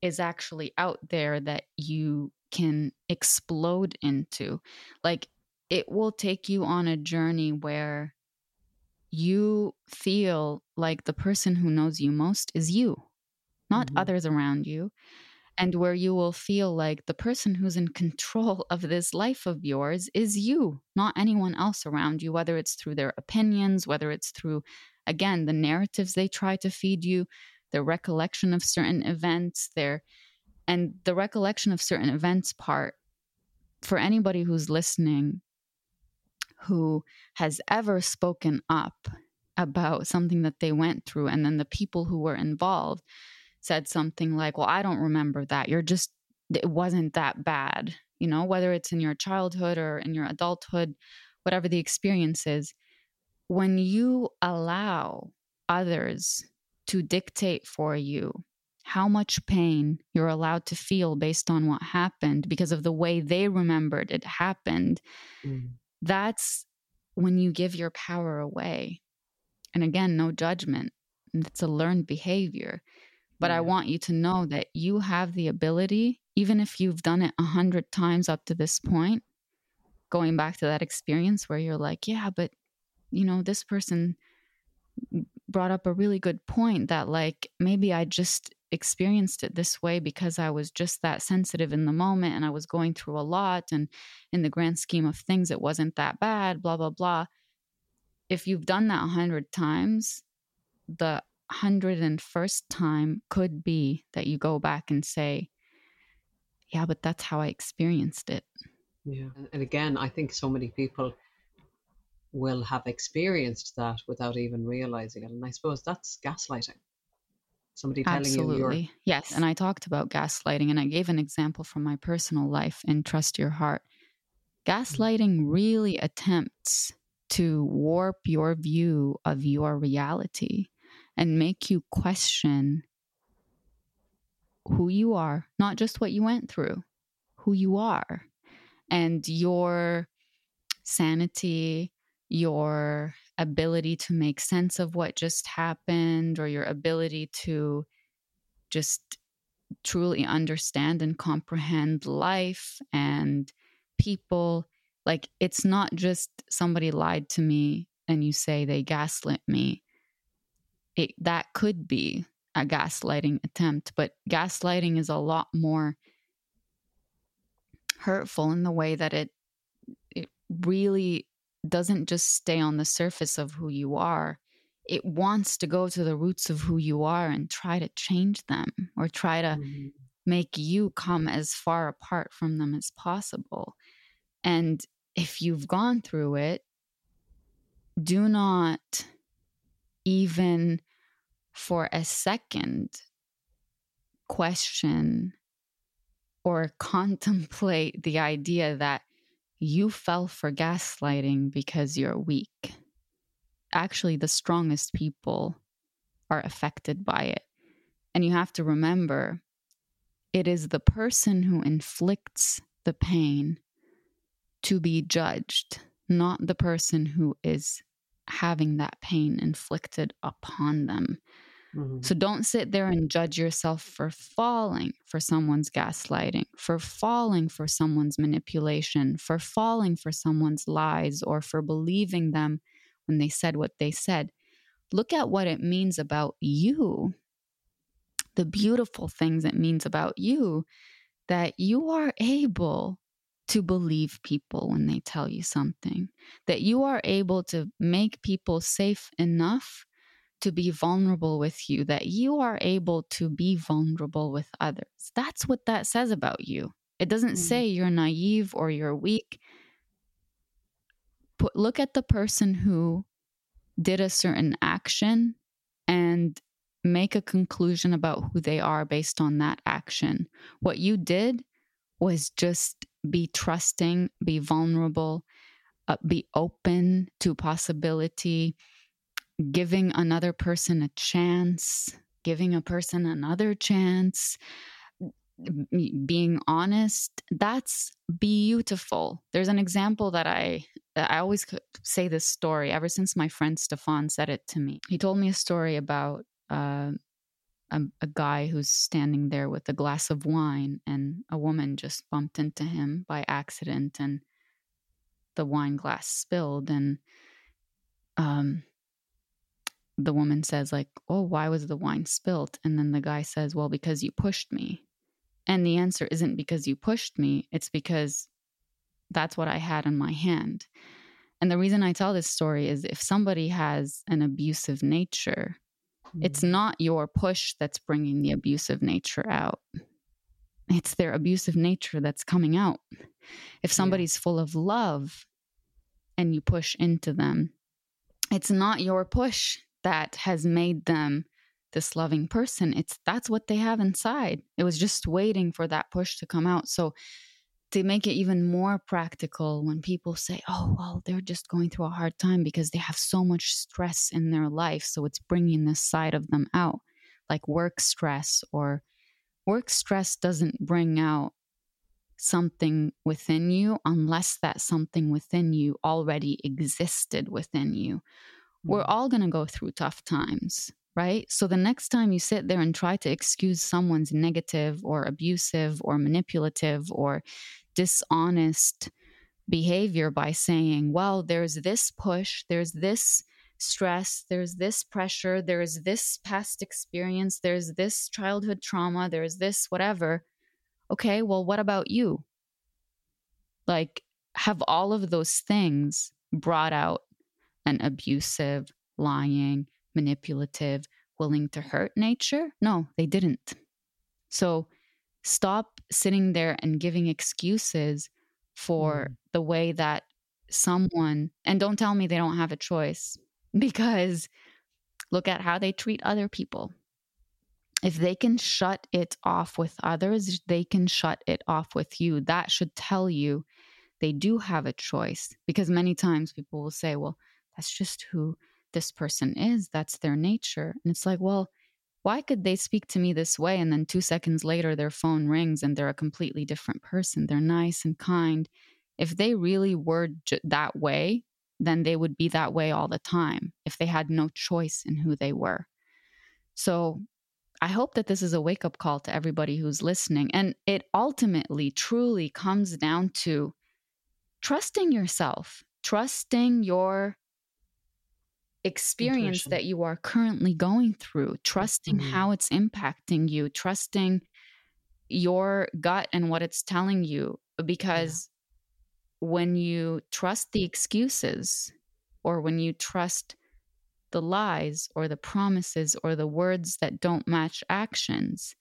is actually out there that you can explode into like it will take you on a journey where you feel like the person who knows you most is you not mm-hmm. others around you and where you will feel like the person who's in control *laughs* of this life of yours is you, not anyone else around you, whether it's through their opinions, whether it's through, again, the narratives they try to feed you, their recollection of certain events, their and the recollection of certain events part for anybody who's listening who has ever spoken up about something that they went through and then the people who were involved said something like, Well, I don't remember that. You're just, it wasn't that bad. You know, whether it's in your childhood or in your adulthood, whatever the experience is, when you allow others to dictate for you how much pain you're allowed to feel based on what happened because of the way they remembered it happened, mm. that's when you give your power away. And again, no judgment. It's a learned behavior. But yeah. I want you to know that you have the ability, even if you've done it a hundred times up to this point, going back to that experience where you're like, yeah, but you know, this person brought up a really good point that like maybe I just experienced it this way because I was just that sensitive in the moment and I was going through a lot. And in the grand scheme of things, it wasn't that bad, blah, blah, blah. If you've done that a hundred times, the hundred and first time could be that you go back and say, yeah, but that's how I experienced it. Yeah. And again, I think so many people will have experienced that without even realizing it. And I suppose that's gaslighting. Somebody telling Absolutely. you Yes. And I talked about gaslighting and I gave an example from my personal life in Trust Your Heart. Mm-hmm. Gaslighting really attempts to warp your view of your reality and make you question who you are, not just what you went through, who you are, and your sanity, your ability to make sense of what just happened or your ability to just truly understand and comprehend life and people. Like, it's not just somebody lied to me and you say they gaslit me. It, that could be a gaslighting attempt, but gaslighting is a lot more hurtful in the way that it it really doesn't just stay on the surface of who you are. It wants to go to the roots of who you are and try to change them or try to mm-hmm. make you come as far apart from them as possible. And if you've gone through it, do not even for a second question or *laughs* contemplate the idea that you fell for gaslighting because you're weak. Actually, the strongest people are affected by it. And you have to remember it is the person who inflicts the pain to be judged, not the person who is having that pain inflicted upon them. Mm-hmm. So don't sit there and judge yourself for falling for someone's gaslighting, for falling for someone's manipulation, for falling for someone's lies, or for believing them when they said what they said. Look at what it means about you, the beautiful things it means about you, that you are able to believe people when they tell you something, that you are able to make people safe enough to be vulnerable with you, that you are able to be vulnerable with others. That's what that says about you. It doesn't mm. say you're naive or you're weak. Put, look at the person who did a certain action and make a conclusion about who they are based on that action. What you did was just be trusting, be vulnerable, uh, be open to possibility, giving another person a chance, giving a person another chance, being honest, that's beautiful. There's an example that I I always say this story ever since my friend Stefan said it to me. He told me a story about uh, a, a guy who's standing there with a glass of wine, and a woman just bumped into him by accident, and the wine glass spilled, and um, the woman says like oh why was the wine spilt? And then the guy says well because you pushed me. And the answer isn't because you pushed me it's because that's what i had in my hand. And the reason i tell this story is if somebody has an abusive nature mm-hmm. it's not your push that's bringing the abusive nature out. It's their abusive nature that's coming out. If somebody's yeah. full of love and you push into them it's not your push that has made them this loving person. It's that's what they have inside. It was just waiting for that push to come out. So to make it even more practical when people say oh well they're just going through a hard time because they have so much stress in their life so it's bringing this side of them out like work stress or work stress doesn't bring out something within you unless that something within you already existed within you we're mm. all going to go through tough times, right? So the next time you sit there and try to excuse someone's negative or abusive or manipulative or dishonest behavior by saying, well, there's this push, there's this stress, there's this pressure, there's this past experience, there's this childhood trauma, there's this whatever. Okay, well, what about you? Like, have all of those things brought out an abusive, lying, manipulative, willing to hurt nature? No, they didn't. So stop sitting there and giving excuses for mm. the way that someone, and don't tell me they don't have a choice because look at how they treat other people. If they can shut it off with others, they can shut it off with you. That should tell you they do have a choice because many times people will say, well, that's just who this person is. That's their nature. And it's like, well, why could they speak to me this way? And then two seconds later, their phone rings and they're a completely different person. They're nice and kind. If they really were j- that way, then they would be that way all the time if they had no choice in who they were. So I hope that this is a wake up call to everybody who's listening. And it ultimately, truly comes down to trusting yourself, trusting your experience Intuition. that you are currently going through, trusting mm-hmm. how it's impacting you, trusting your gut and what it's telling you. Because when you trust the excuses or when you trust the lies or the promises or the words that don't match actions,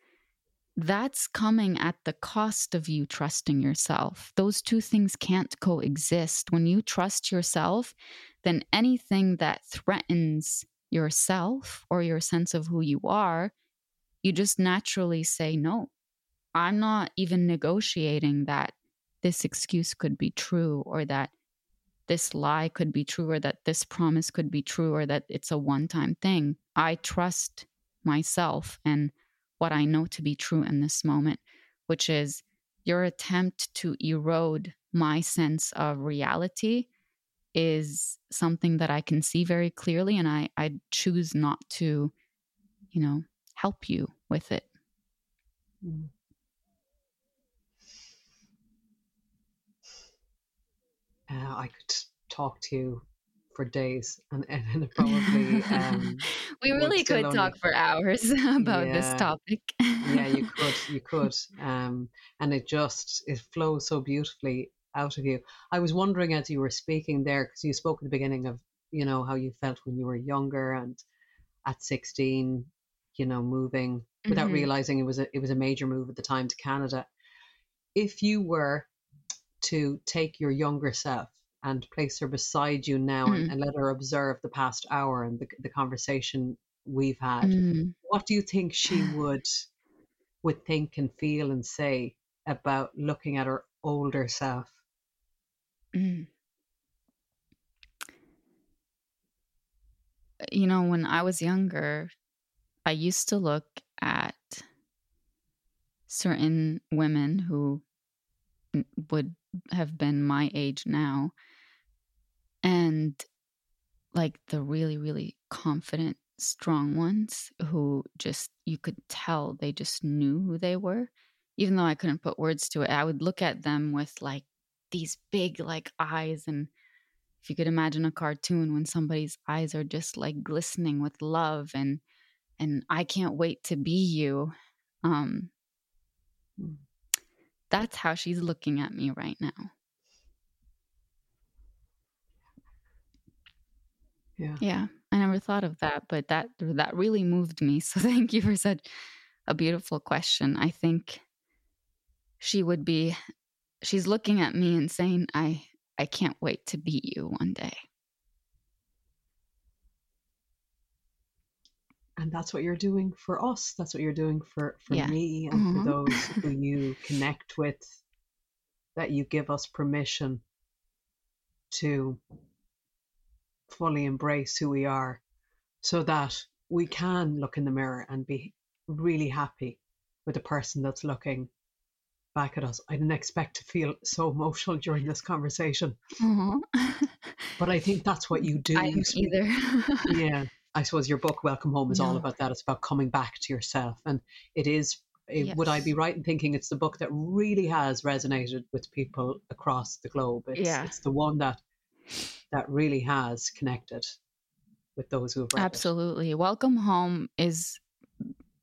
that's coming at the cost of you trusting yourself. Those two things can't coexist. When you trust yourself, then anything that threatens yourself or your sense of who you are, you just naturally say, no, I'm not even negotiating that this excuse could be true or that this lie could be true or that this promise could be true or that it's a one time thing. I trust myself and what I know to be true in this moment, which is your attempt to erode my sense of reality is something that I can see very clearly and I, I choose not to, you know, help you with it. Uh, I could talk to you for days and, and *laughs* probably um, we really could only... talk for hours *laughs* about yeah. this topic yeah you *laughs* could you could um, and it just it flows so beautifully out of you i was wondering as you were speaking there because you spoke at the beginning of you know how you felt when you were younger and at 16 you know moving without mm-hmm. realizing it was a it was a major move at the time to canada if you were to take your younger self and place her beside you now mm. and, and, let her observe the past hour and the, the conversation we've had mm. what do you think she *sighs* would would think and feel and say about looking at her older self mm. you know when i was younger i used to look at certain women who would have been my age now and like the really really confident strong ones who just you could tell they just knew who they were even though i couldn't put words to it i would look at them with like these big like eyes and if you could imagine a cartoon when somebody's eyes are just like glistening with love and and i can't wait to be you um hmm. That's how she's looking at me right now. Yeah. Yeah. I never thought of that, but that that really moved me. *laughs* So thank you for such a beautiful question. I think she would be she's looking at me and saying, I I can't wait to beat you one day. and that's what you're doing for us that's what you're doing for for yeah. me and mm-hmm. for those who *laughs* you connect with that you give us permission to fully embrace who we are so that we can look in the mirror and be really happy with the person that's looking back at us. I didn't expect to feel so emotional during this conversation. Mm-hmm. but I think that's what you do. *laughs* I am either. *laughs* yeah. I suppose your book, Welcome Home, is no. all about that. It's about coming back to yourself. And it is, it, yes. would I be right in thinking it's the book that really has resonated with people across the globe? It's, yeah. it's the one that that really has connected with those who have read Absolutely. It. Welcome Home is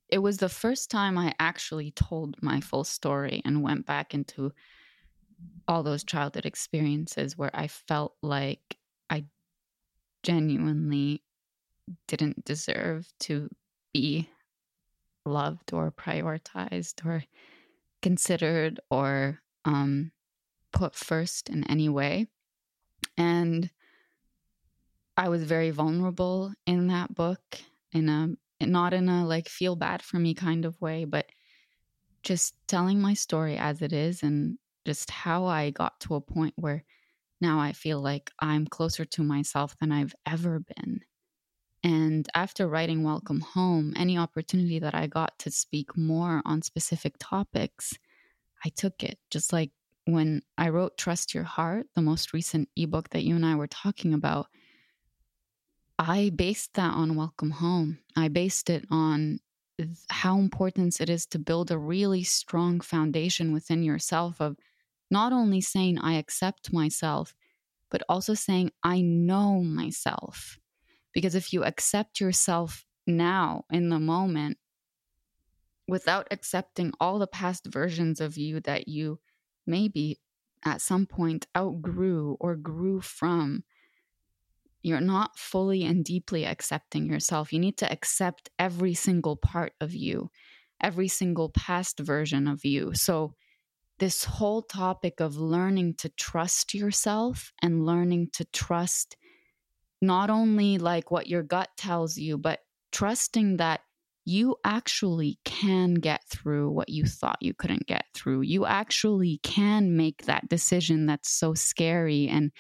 it was the first time I actually told my full story and went back into all those childhood experiences where I felt like I genuinely didn't deserve to be loved or prioritized or considered or um, put first in any way. And I was very vulnerable in that book, in a not in a like feel bad for me kind of way, but just telling my story as it is and just how I got to a point where now I feel like I'm closer to myself than I've ever been. And after writing Welcome Home, any opportunity that I got to speak more on specific topics, I took it. Just like when I wrote Trust Your Heart, the most recent ebook that you and I were talking about, I based that on Welcome Home. I based it on how important it is to build a really strong foundation within yourself of not only saying, I accept myself, but also saying, I know myself. Because if you accept yourself now in the moment, without accepting all the past versions of you that you maybe at some point outgrew or grew from, you're not fully and deeply accepting yourself. You need to accept every single part of you, every single past version of you. So, this whole topic of learning to trust yourself and learning to trust not only like what your gut tells you, but trusting that you actually can get through what you thought you couldn't get through. You actually can make that decision that's so scary. And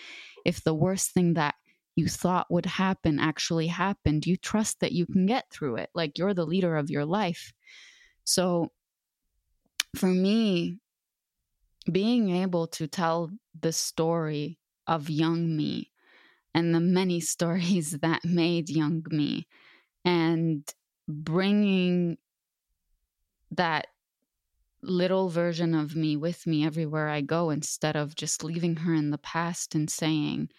if the worst thing that you thought would happen actually happened, you trust that you can get through it. Like you're the leader of your life. So for me, being able to tell the story of young me and the many *laughs* stories that made young me and bringing that little version of me with me everywhere I go instead of just leaving her in the past and saying,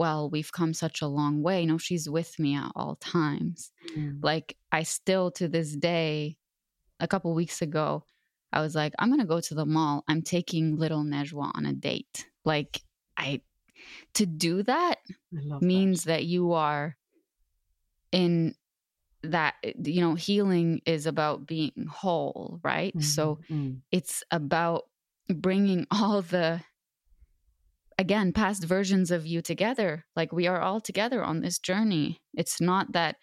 well, we've come such a long way. No, she's with me at all times. Mm. Like, I still to this day, a couple weeks ago, I was like, I'm going to go to the mall. I'm taking little Najwa on a date. Like, I, to do that means that. that you are in that, you know, healing is about being whole, right? Mm-hmm. So mm-hmm. it's about bringing *laughs* all the, again, past versions of you together. Like, we are all together on this journey. It's not that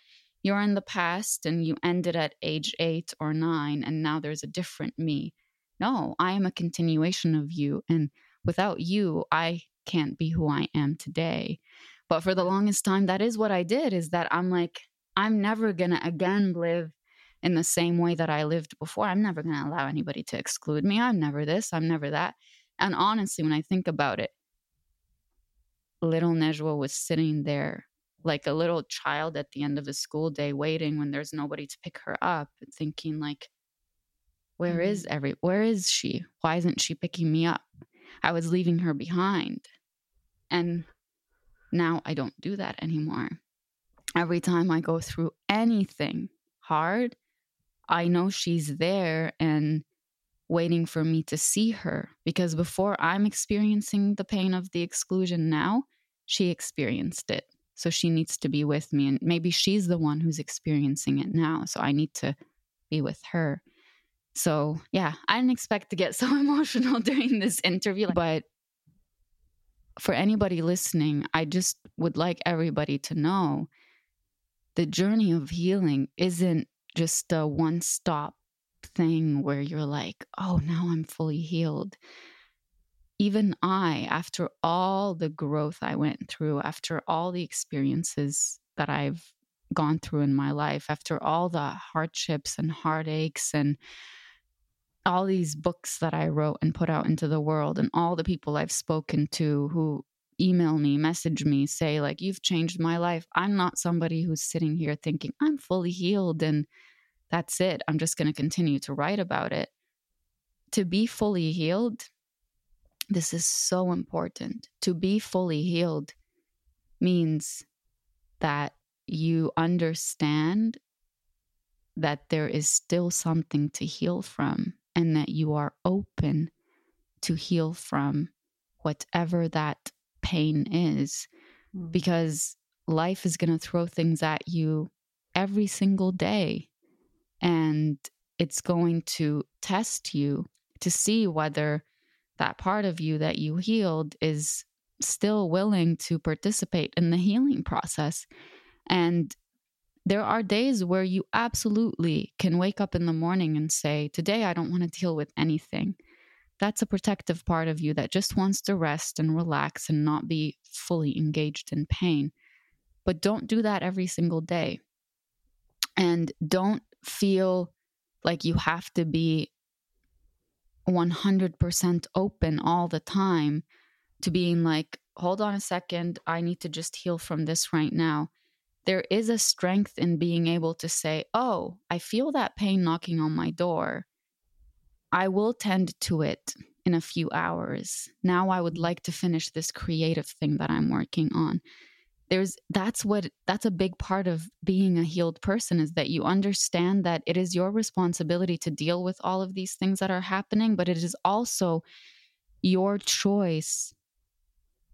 you're in the past and you ended at age eight or nine, and now there's a different me. No, I am a continuation of you. And without you, I can't be who I am today. But for the longest time, that is what I did is that I'm like, I'm never going to again live in the same way that I lived before. I'm never going to allow anybody to exclude me. I'm never this, I'm never that. And honestly, when I think about it, little Najwa was sitting there like a little child at the end of a school day waiting when there's nobody to pick her up thinking like where mm-hmm. is every where is she? Why isn't she picking me up? I was leaving her behind. And now i don't do that anymore. Every time i go through anything hard i know she's there and waiting for me to see her because before i'm experiencing the pain of the exclusion now she experienced it so she needs to be with me. And maybe she's the one who's experiencing it now. So I need to be with her. So yeah, I didn't expect to get *laughs* so emotional during this interview. But for anybody listening, I just would like everybody to know the journey of healing isn't just a one stop thing where you're like, oh, now I'm fully healed even I, after all the growth I went through, after all the experiences that I've gone through in my life, after all the hardships and heartaches and all these books that I wrote and put out into the world, and all the people I've spoken to who email me, message me, say, like, you've changed my life. I'm not somebody who's sitting here thinking, I'm fully healed and that's it. I'm just going to continue to write about it. To be fully healed this is so important. To be fully healed means that you understand that there is still something to heal from and that you are open to heal from whatever that pain is mm. because life is going to throw things at you every single day and it's going to test you to see whether that part of you that you healed is still willing to participate in the healing process and there are days where you absolutely can wake up in the morning and say, Today I don't want to deal with anything. That's a protective part of you that just wants to rest and relax and not be fully engaged in pain. But don't do that every single day. And don't feel like you have to be 100% open all the time to being like, hold on a second, I need to just heal from this right now there is a strength in being able to say, Oh, I feel that pain knocking on my door. I will tend to it in a few hours. Now I would like to finish this creative thing that I'm working on. There's that's what that's a big part of being a healed person is that you understand that it is your responsibility to deal with all of these things that are happening, but it is also your choice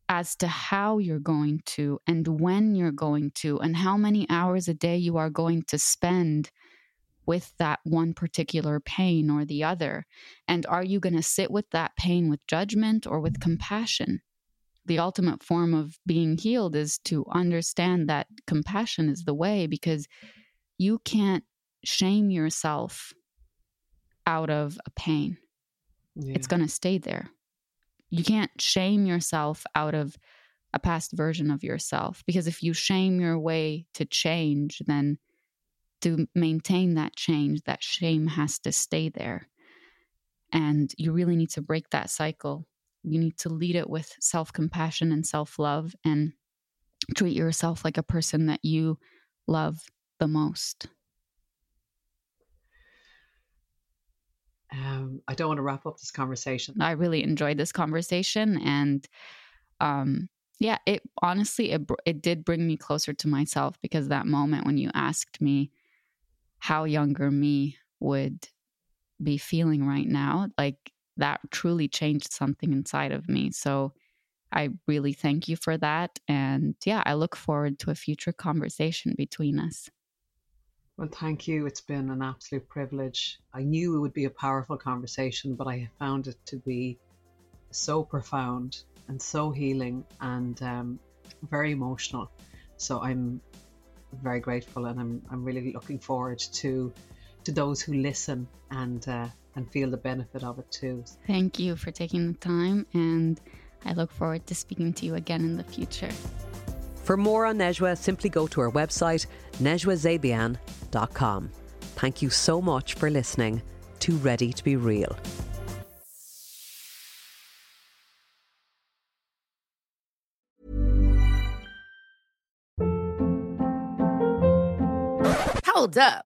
as to how you're going to and when you're going to and how many hours a day you are going to spend with that one particular pain or the other. And are you going to sit with that pain with judgment or with compassion? The ultimate form of being healed is to understand that compassion is the way because you can't shame yourself out of a pain. Yeah. It's going to stay there you can't shame yourself out of a past version of yourself because if you shame your way to change then to maintain that change that shame has to stay there and you really need to break that cycle you need to lead it with self-compassion and self-love and treat yourself like a person that you love the most um, I don't want to wrap up this conversation. I really enjoyed this conversation, and um, yeah, it honestly it it did bring me closer to myself because that moment when you asked me how younger me would be feeling right now, like that truly changed something inside of me. So I really thank you for that, and yeah, I look forward to a future conversation between us. Well, thank you. It's been an absolute privilege. I knew it would be a powerful conversation, but I found it to be so profound and so healing and um, very emotional. So I'm very grateful, and I'm I'm really looking forward to to those who listen and uh, and feel the benefit of it too. Thank you for taking the time, and I look forward to speaking to you again in the future. For more on Najwa, simply go to our website, najwazebian.com. Thank you so much for listening to Ready to Be Real. Hold up.